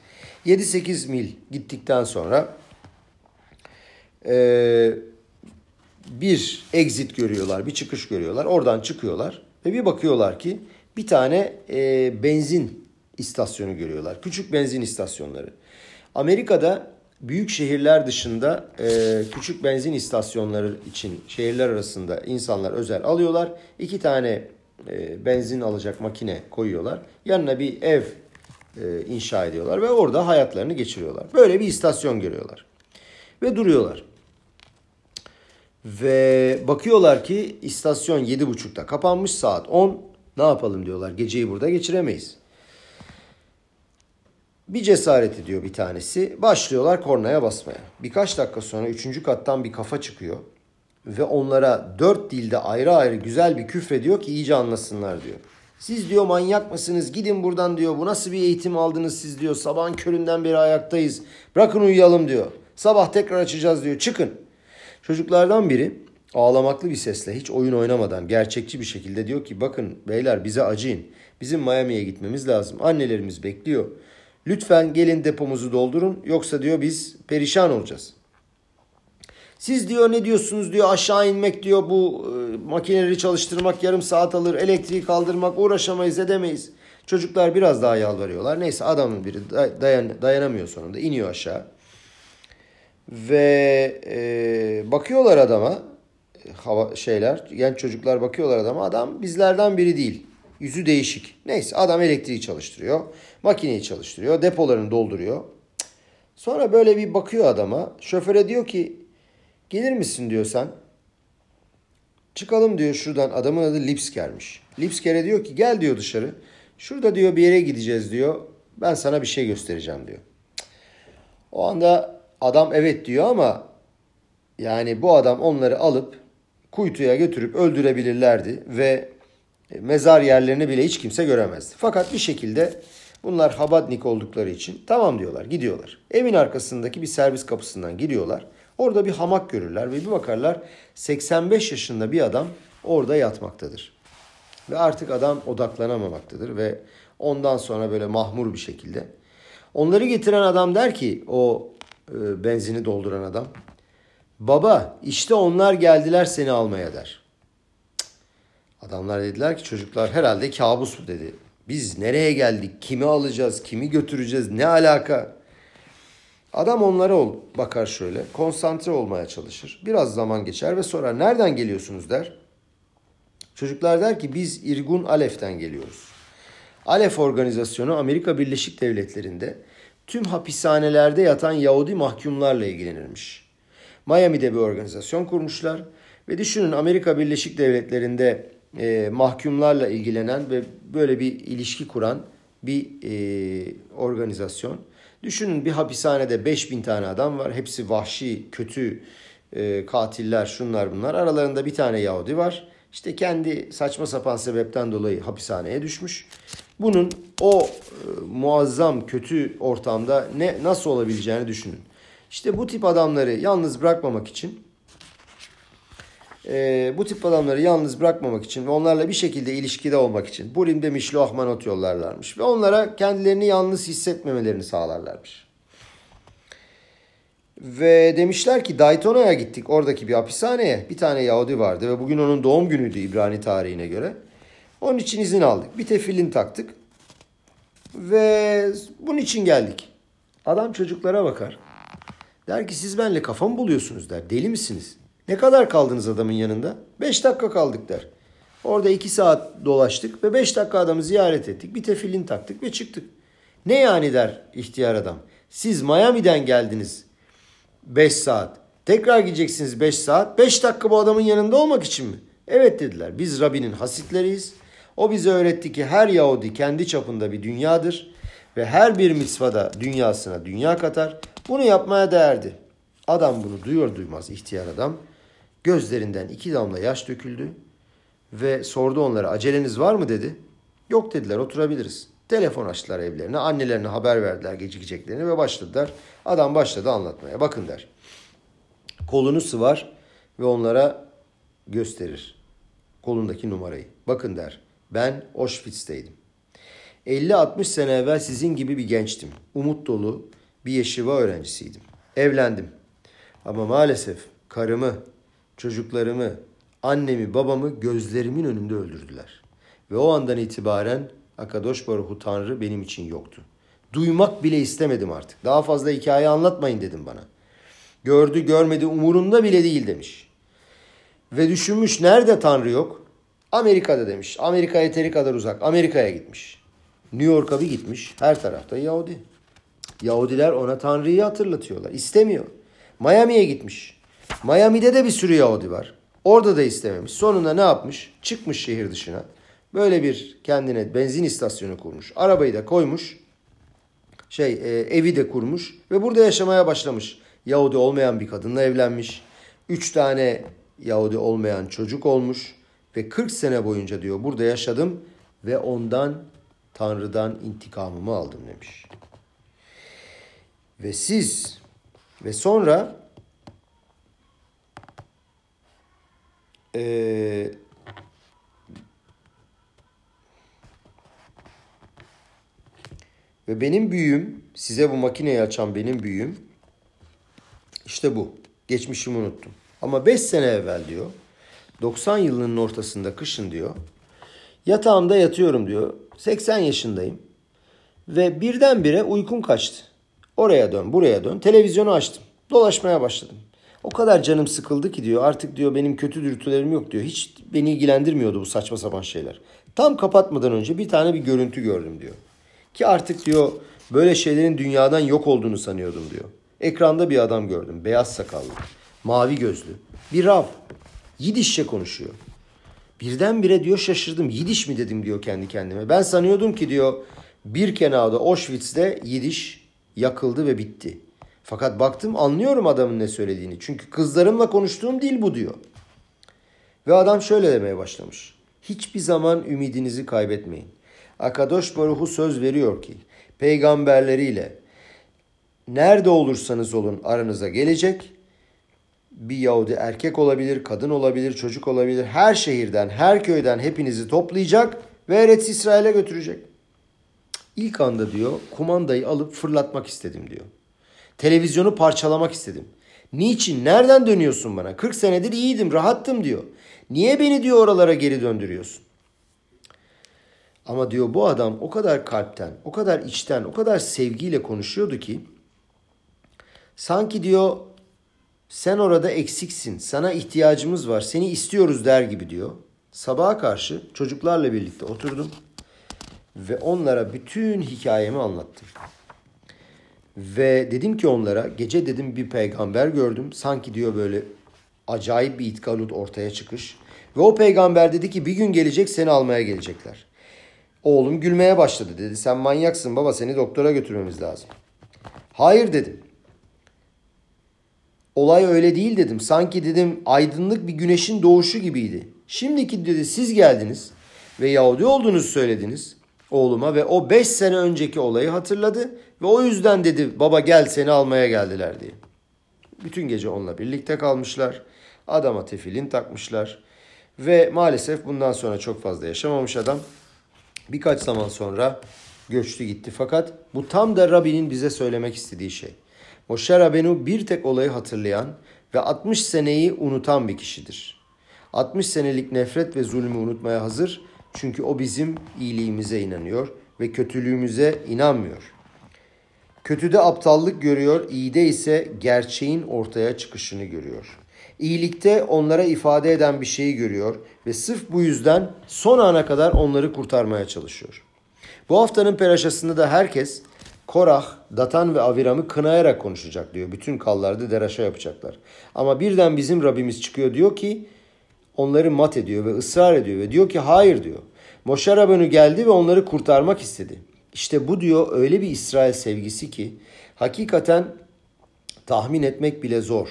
7-8 mil gittikten sonra e, bir exit görüyorlar, bir çıkış görüyorlar. Oradan çıkıyorlar ve bir bakıyorlar ki bir tane e, benzin istasyonu görüyorlar. Küçük benzin istasyonları. Amerika'da büyük şehirler dışında e, küçük benzin istasyonları için şehirler arasında insanlar özel alıyorlar. İki tane e, benzin alacak makine koyuyorlar. Yanına bir ev e, inşa ediyorlar ve orada hayatlarını geçiriyorlar. Böyle bir istasyon görüyorlar. Ve duruyorlar. Ve bakıyorlar ki istasyon 7.30'da kapanmış saat 10. Ne yapalım diyorlar. Geceyi burada geçiremeyiz. Bir cesaret ediyor bir tanesi. Başlıyorlar kornaya basmaya. Birkaç dakika sonra üçüncü kattan bir kafa çıkıyor. Ve onlara dört dilde ayrı ayrı güzel bir küfrediyor ki iyice anlasınlar diyor. Siz diyor manyak mısınız? Gidin buradan diyor. Bu nasıl bir eğitim aldınız siz diyor. Sabahın köründen beri ayaktayız. Bırakın uyuyalım diyor. Sabah tekrar açacağız diyor. Çıkın. Çocuklardan biri ağlamaklı bir sesle hiç oyun oynamadan gerçekçi bir şekilde diyor ki bakın beyler bize acıyın. Bizim Miami'ye gitmemiz lazım. Annelerimiz bekliyor. Lütfen gelin depomuzu doldurun yoksa diyor biz perişan olacağız. Siz diyor ne diyorsunuz diyor aşağı inmek diyor bu e, makineleri çalıştırmak yarım saat alır. Elektriği kaldırmak uğraşamayız edemeyiz. Çocuklar biraz daha yalvarıyorlar. Neyse adamın biri dayan, dayanamıyor sonunda iniyor aşağı. Ve e, bakıyorlar adama hava şeyler genç çocuklar bakıyorlar adama adam bizlerden biri değil. Yüzü değişik. Neyse adam elektriği çalıştırıyor. Makineyi çalıştırıyor. Depolarını dolduruyor. Sonra böyle bir bakıyor adama. Şoföre diyor ki Gelir misin diyor sen. Çıkalım diyor şuradan. Adamın adı Lipsker'miş. Lipsker'e diyor ki gel diyor dışarı. Şurada diyor bir yere gideceğiz diyor. Ben sana bir şey göstereceğim diyor. O anda adam evet diyor ama yani bu adam onları alıp kuytuya götürüp öldürebilirlerdi ve mezar yerlerini bile hiç kimse göremezdi. Fakat bir şekilde bunlar Habadnik oldukları için tamam diyorlar gidiyorlar. Evin arkasındaki bir servis kapısından giriyorlar. Orada bir hamak görürler ve bir bakarlar 85 yaşında bir adam orada yatmaktadır. Ve artık adam odaklanamamaktadır ve ondan sonra böyle mahmur bir şekilde. Onları getiren adam der ki o e, benzini dolduran adam. Baba işte onlar geldiler seni almaya der. Adamlar dediler ki çocuklar herhalde kabus bu dedi. Biz nereye geldik? Kimi alacağız? Kimi götüreceğiz? Ne alaka? Adam onlara ol, bakar şöyle, konsantre olmaya çalışır. Biraz zaman geçer ve sonra nereden geliyorsunuz der. Çocuklar der ki biz İrgun Alef'ten geliyoruz. Alef organizasyonu Amerika Birleşik Devletleri'nde tüm hapishanelerde yatan Yahudi mahkumlarla ilgilenirmiş. Miami'de bir organizasyon kurmuşlar ve düşünün Amerika Birleşik Devletleri'nde e, mahkumlarla ilgilenen ve böyle bir ilişki kuran bir e, organizasyon. Düşünün bir hapishanede 5000 tane adam var. Hepsi vahşi, kötü e, katiller, şunlar bunlar. Aralarında bir tane Yahudi var. İşte kendi saçma sapan sebepten dolayı hapishaneye düşmüş. Bunun o e, muazzam kötü ortamda ne nasıl olabileceğini düşünün. İşte bu tip adamları yalnız bırakmamak için e, bu tip adamları yalnız bırakmamak için ve onlarla bir şekilde ilişkide olmak için Bulim'de Mişloah Manot yollarlarmış. Ve onlara kendilerini yalnız hissetmemelerini sağlarlarmış. Ve demişler ki Daytona'ya gittik oradaki bir hapishaneye. Bir tane Yahudi vardı ve bugün onun doğum günüydü İbrani tarihine göre. Onun için izin aldık. Bir tefillin taktık. Ve bunun için geldik. Adam çocuklara bakar. Der ki siz benimle kafa mı buluyorsunuz der. Deli misiniz? Ne kadar kaldınız adamın yanında? Beş dakika kaldık der. Orada iki saat dolaştık ve beş dakika adamı ziyaret ettik. Bir tefillin taktık ve çıktık. Ne yani der ihtiyar adam. Siz Miami'den geldiniz 5 saat. Tekrar gideceksiniz 5 saat. 5 dakika bu adamın yanında olmak için mi? Evet dediler. Biz Rabbinin hasitleriyiz. O bize öğretti ki her Yahudi kendi çapında bir dünyadır. Ve her bir mitzvada dünyasına dünya katar. Bunu yapmaya değerdi. Adam bunu duyuyor duymaz ihtiyar adam. Gözlerinden iki damla yaş döküldü. Ve sordu onlara aceleniz var mı dedi. Yok dediler oturabiliriz. Telefon açtılar evlerine. Annelerine haber verdiler gecikeceklerini ve başladılar. Adam başladı anlatmaya. Bakın der. Kolunu sıvar ve onlara gösterir. Kolundaki numarayı. Bakın der. Ben Auschwitz'teydim. 50-60 sene evvel sizin gibi bir gençtim. Umut dolu bir yeşiva öğrencisiydim. Evlendim. Ama maalesef karımı, çocuklarımı, annemi, babamı gözlerimin önünde öldürdüler. Ve o andan itibaren Akadosh Baruhu Tanrı benim için yoktu. Duymak bile istemedim artık. Daha fazla hikaye anlatmayın dedim bana. Gördü görmedi umurunda bile değil demiş. Ve düşünmüş nerede Tanrı yok? Amerika'da demiş. Amerika yeteri kadar uzak. Amerika'ya gitmiş. New York'a bir gitmiş. Her tarafta Yahudi. Yahudiler ona Tanrı'yı hatırlatıyorlar. İstemiyor. Miami'ye gitmiş. Miami'de de bir sürü Yahudi var. Orada da istememiş. Sonunda ne yapmış? Çıkmış şehir dışına. Böyle bir kendine benzin istasyonu kurmuş. Arabayı da koymuş. Şey e, evi de kurmuş. Ve burada yaşamaya başlamış. Yahudi olmayan bir kadınla evlenmiş. Üç tane Yahudi olmayan çocuk olmuş. Ve 40 sene boyunca diyor burada yaşadım. Ve ondan Tanrı'dan intikamımı aldım demiş. Ve siz ve sonra e, Ve benim büyüğüm, size bu makineyi açan benim büyüğüm işte bu. Geçmişimi unuttum. Ama 5 sene evvel diyor, 90 yılının ortasında kışın diyor, yatağımda yatıyorum diyor, 80 yaşındayım ve birdenbire uykum kaçtı. Oraya dön, buraya dön, televizyonu açtım, dolaşmaya başladım. O kadar canım sıkıldı ki diyor artık diyor benim kötü dürtülerim yok diyor. Hiç beni ilgilendirmiyordu bu saçma sapan şeyler. Tam kapatmadan önce bir tane bir görüntü gördüm diyor. Ki artık diyor böyle şeylerin dünyadan yok olduğunu sanıyordum diyor. Ekranda bir adam gördüm. Beyaz sakallı. Mavi gözlü. Bir Rav. Yidişçe konuşuyor. Birdenbire diyor şaşırdım. Yidiş mi dedim diyor kendi kendime. Ben sanıyordum ki diyor bir kenarda Auschwitz'te Yidiş yakıldı ve bitti. Fakat baktım anlıyorum adamın ne söylediğini. Çünkü kızlarımla konuştuğum dil bu diyor. Ve adam şöyle demeye başlamış. Hiçbir zaman ümidinizi kaybetmeyin. Akadosh Baruhu söz veriyor ki peygamberleriyle nerede olursanız olun aranıza gelecek. Bir Yahudi erkek olabilir, kadın olabilir, çocuk olabilir. Her şehirden, her köyden hepinizi toplayacak ve Eretz İsrail'e götürecek. İlk anda diyor kumandayı alıp fırlatmak istedim diyor. Televizyonu parçalamak istedim. Niçin? Nereden dönüyorsun bana? 40 senedir iyiydim, rahattım diyor. Niye beni diyor oralara geri döndürüyorsun? Ama diyor bu adam o kadar kalpten, o kadar içten, o kadar sevgiyle konuşuyordu ki sanki diyor sen orada eksiksin, sana ihtiyacımız var, seni istiyoruz der gibi diyor. Sabaha karşı çocuklarla birlikte oturdum ve onlara bütün hikayemi anlattım. Ve dedim ki onlara gece dedim bir peygamber gördüm. Sanki diyor böyle acayip bir itkalut ortaya çıkış. Ve o peygamber dedi ki bir gün gelecek seni almaya gelecekler. Oğlum gülmeye başladı dedi. Sen manyaksın baba seni doktora götürmemiz lazım. Hayır dedim. Olay öyle değil dedim. Sanki dedim aydınlık bir güneşin doğuşu gibiydi. Şimdiki dedi siz geldiniz ve Yahudi olduğunuzu söylediniz oğluma ve o 5 sene önceki olayı hatırladı ve o yüzden dedi baba gel seni almaya geldiler diye. Bütün gece onunla birlikte kalmışlar. Adama tefilin takmışlar. Ve maalesef bundan sonra çok fazla yaşamamış adam. Birkaç zaman sonra göçtü gitti. Fakat bu tam da Rabbinin bize söylemek istediği şey. Moşe Rabenu bir tek olayı hatırlayan ve 60 seneyi unutan bir kişidir. 60 senelik nefret ve zulmü unutmaya hazır çünkü o bizim iyiliğimize inanıyor ve kötülüğümüze inanmıyor. Kötüde aptallık görüyor, iyide ise gerçeğin ortaya çıkışını görüyor. İyilikte onlara ifade eden bir şeyi görüyor ve sırf bu yüzden son ana kadar onları kurtarmaya çalışıyor. Bu haftanın peraşasında da herkes Korah, Datan ve Aviram'ı kınayarak konuşacak diyor. Bütün kallarda deraşa yapacaklar. Ama birden bizim Rabbimiz çıkıyor diyor ki onları mat ediyor ve ısrar ediyor ve diyor ki hayır diyor. Moşe Rabbenu geldi ve onları kurtarmak istedi. İşte bu diyor öyle bir İsrail sevgisi ki hakikaten tahmin etmek bile zor.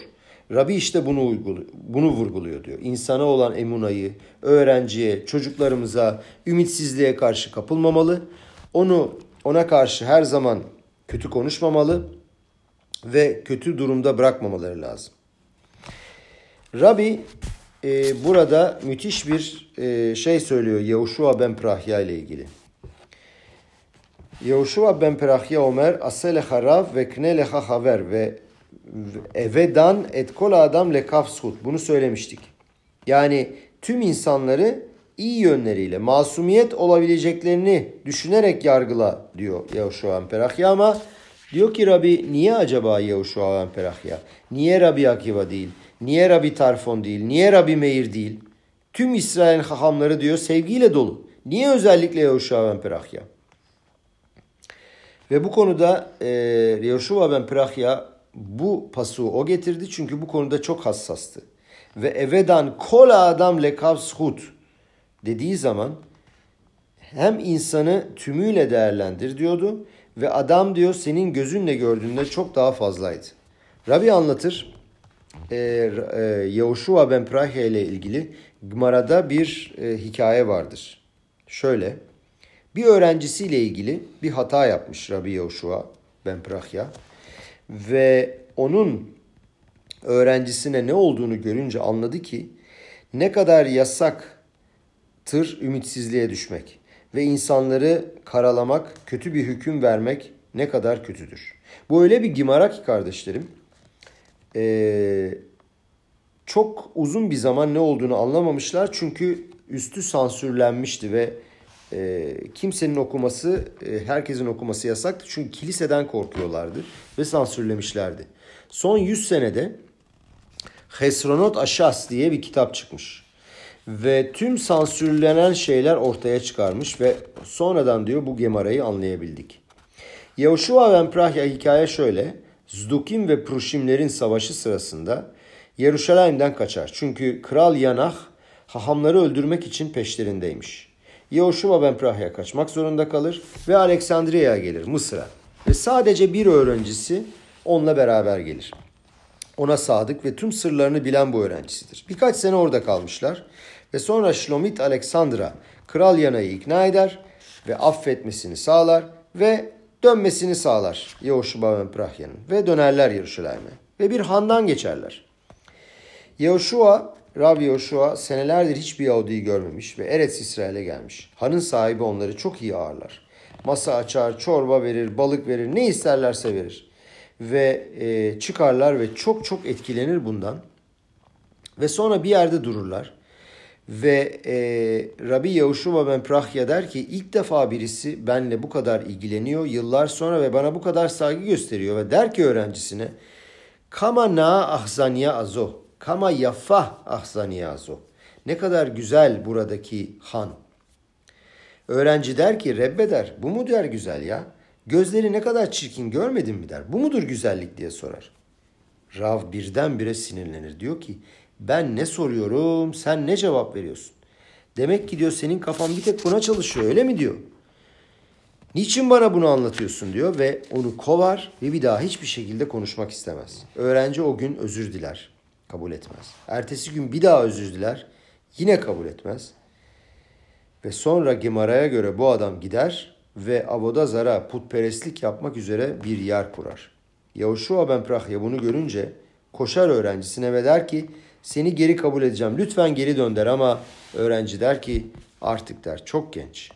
Rabbi işte bunu uyguluyor, bunu vurguluyor diyor. İnsana olan emunayı, öğrenciye, çocuklarımıza, ümitsizliğe karşı kapılmamalı. Onu ona karşı her zaman kötü konuşmamalı ve kötü durumda bırakmamaları lazım. Rabbi e, burada müthiş bir e, şey söylüyor Yehuşua ben Prahya ile ilgili. Yehuşua ben Prahya Omer asele harav ve kne leha haver ve evedan et kol adam lekaf sut. Bunu söylemiştik. Yani tüm insanları iyi yönleriyle masumiyet olabileceklerini düşünerek yargıla diyor Yehuşua ben Perahya ama diyor ki Rabbi niye acaba Yehuşua ben Perahya? Niye Rabbi Akiva değil? Niye Rabbi Tarfon değil? Niye Rabbi Meir değil? Tüm İsrail hahamları diyor sevgiyle dolu. Niye özellikle Yehuşua ben Perahya? Ve bu konuda e, Yehuşua ben Perahya bu pasuğu o getirdi çünkü bu konuda çok hassastı. Ve evedan kola adam lekav shut dediği zaman hem insanı tümüyle değerlendir diyordu ve adam diyor senin gözünle gördüğünde çok daha fazlaydı. Rabbi anlatır e, e, Yehoşua ben Prahya ile ilgili Gmara'da bir e, hikaye vardır. Şöyle bir öğrencisiyle ilgili bir hata yapmış Rabbi Yehoşua ben Prahya ve onun öğrencisine ne olduğunu görünce anladı ki ne kadar yasaktır ümitsizliğe düşmek ve insanları karalamak, kötü bir hüküm vermek ne kadar kötüdür. Bu öyle bir gimara ki kardeşlerim. Ee, çok uzun bir zaman ne olduğunu anlamamışlar çünkü üstü sansürlenmişti ve e, kimsenin okuması, e, herkesin okuması yasaktı. Çünkü kiliseden korkuyorlardı ve sansürlemişlerdi. Son 100 senede Hesronot Aşas diye bir kitap çıkmış. Ve tüm sansürlenen şeyler ortaya çıkarmış ve sonradan diyor bu Gemara'yı anlayabildik. Yehoşua ve Emprahya hikaye şöyle. Zdukim ve Pruşimlerin savaşı sırasında Yeruşalayim'den kaçar. Çünkü Kral Yanah hahamları öldürmek için peşlerindeymiş. Yehoşua ben Prahya'ya kaçmak zorunda kalır ve Aleksandriya'ya gelir Mısır'a. Ve sadece bir öğrencisi onunla beraber gelir. Ona sadık ve tüm sırlarını bilen bu öğrencisidir. Birkaç sene orada kalmışlar ve sonra Şlomit Aleksandra Kral Yana'yı ikna eder ve affetmesini sağlar ve dönmesini sağlar Yehoşua ben Prahya'nın ve dönerler Yeruşalayim'e ve bir handan geçerler. Yehoşua Rabbi Yoshua senelerdir hiçbir Yahudi'yi görmemiş ve Eretz İsrail'e gelmiş. Hanın sahibi onları çok iyi ağırlar. Masa açar, çorba verir, balık verir, ne isterlerse verir. Ve e, çıkarlar ve çok çok etkilenir bundan. Ve sonra bir yerde dururlar. Ve e, Rabbi Yahushua ben Prahya der ki ilk defa birisi benle bu kadar ilgileniyor yıllar sonra ve bana bu kadar saygı gösteriyor. Ve der ki öğrencisine Kama na ahzaniya azo Kama yafah ahzaniyazo. Ne kadar güzel buradaki han. Öğrenci der ki Rebbe der bu mu der güzel ya? Gözleri ne kadar çirkin görmedin mi der. Bu mudur güzellik diye sorar. Rav birdenbire sinirlenir. Diyor ki ben ne soruyorum sen ne cevap veriyorsun? Demek ki diyor senin kafan bir tek buna çalışıyor öyle mi diyor. Niçin bana bunu anlatıyorsun diyor ve onu kovar ve bir daha hiçbir şekilde konuşmak istemez. Öğrenci o gün özür diler kabul etmez. Ertesi gün bir daha özür diler, yine kabul etmez. Ve sonra Gemara'ya göre bu adam gider ve Avodazar'a putperestlik yapmak üzere bir yer kurar. Yahushua ben Prahya bunu görünce koşar öğrencisine ve der ki Seni geri kabul edeceğim. Lütfen geri dön der ama öğrenci der ki artık der çok genç.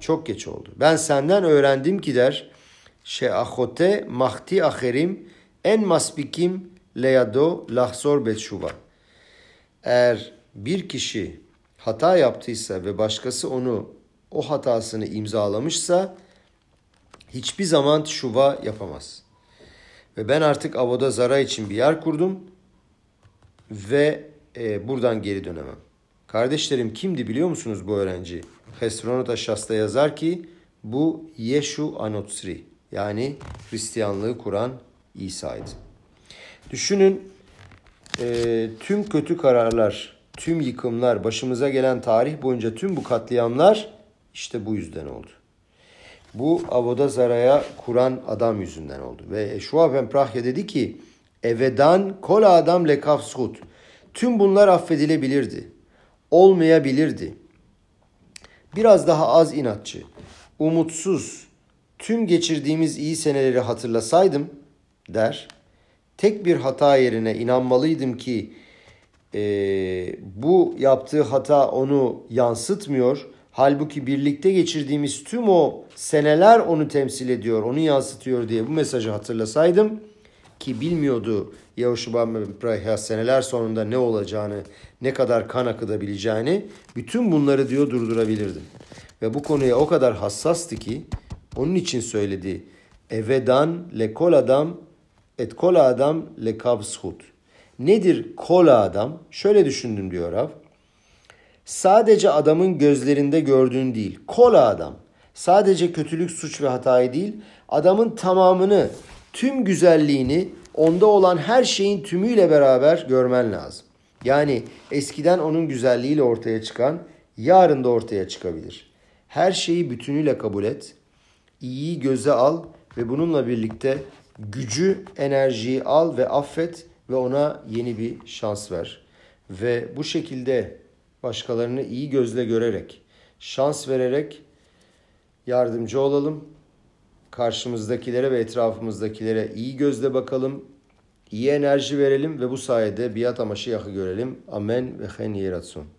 Çok geç oldu. Ben senden öğrendim ki der şeahote mahti aherim en masbikim leyado lahzor betşuva. Eğer bir kişi hata yaptıysa ve başkası onu o hatasını imzalamışsa hiçbir zaman şuva yapamaz. Ve ben artık Avoda Zara için bir yer kurdum ve e, buradan geri dönemem. Kardeşlerim kimdi biliyor musunuz bu öğrenci? Hesronot Şasta yazar ki bu Yeshu Anotsri yani Hristiyanlığı kuran İsa'ydı. Düşünün e, tüm kötü kararlar, tüm yıkımlar, başımıza gelen tarih boyunca tüm bu katliamlar işte bu yüzden oldu. Bu Avoda Zara'ya kuran adam yüzünden oldu. Ve Şua Ben Prahya dedi ki Evedan kol adam lekafshut. Tüm bunlar affedilebilirdi. Olmayabilirdi. Biraz daha az inatçı, umutsuz, tüm geçirdiğimiz iyi seneleri hatırlasaydım der. Tek bir hata yerine inanmalıydım ki e, bu yaptığı hata onu yansıtmıyor. Halbuki birlikte geçirdiğimiz tüm o seneler onu temsil ediyor, onu yansıtıyor diye bu mesajı hatırlasaydım ki bilmiyordu Yahushua Prahya seneler sonunda ne olacağını, ne kadar kan akıdabileceğini bütün bunları diyor durdurabilirdim. Ve bu konuya o kadar hassastı ki onun için söyledi. Evedan le kol adam et kol adam le kavshut. Nedir kol adam? Şöyle düşündüm diyor Rav. Sadece adamın gözlerinde gördüğün değil. Kola adam. Sadece kötülük, suç ve hatayı değil. Adamın tamamını, tüm güzelliğini, onda olan her şeyin tümüyle beraber görmen lazım. Yani eskiden onun güzelliğiyle ortaya çıkan yarın da ortaya çıkabilir. Her şeyi bütünüyle kabul et. İyiyi göze al ve bununla birlikte gücü, enerjiyi al ve affet ve ona yeni bir şans ver. Ve bu şekilde başkalarını iyi gözle görerek, şans vererek yardımcı olalım. Karşımızdakilere ve etrafımızdakilere iyi gözle bakalım, iyi enerji verelim ve bu sayede biat amaşı yakı görelim. Amen ve hen yeratsun.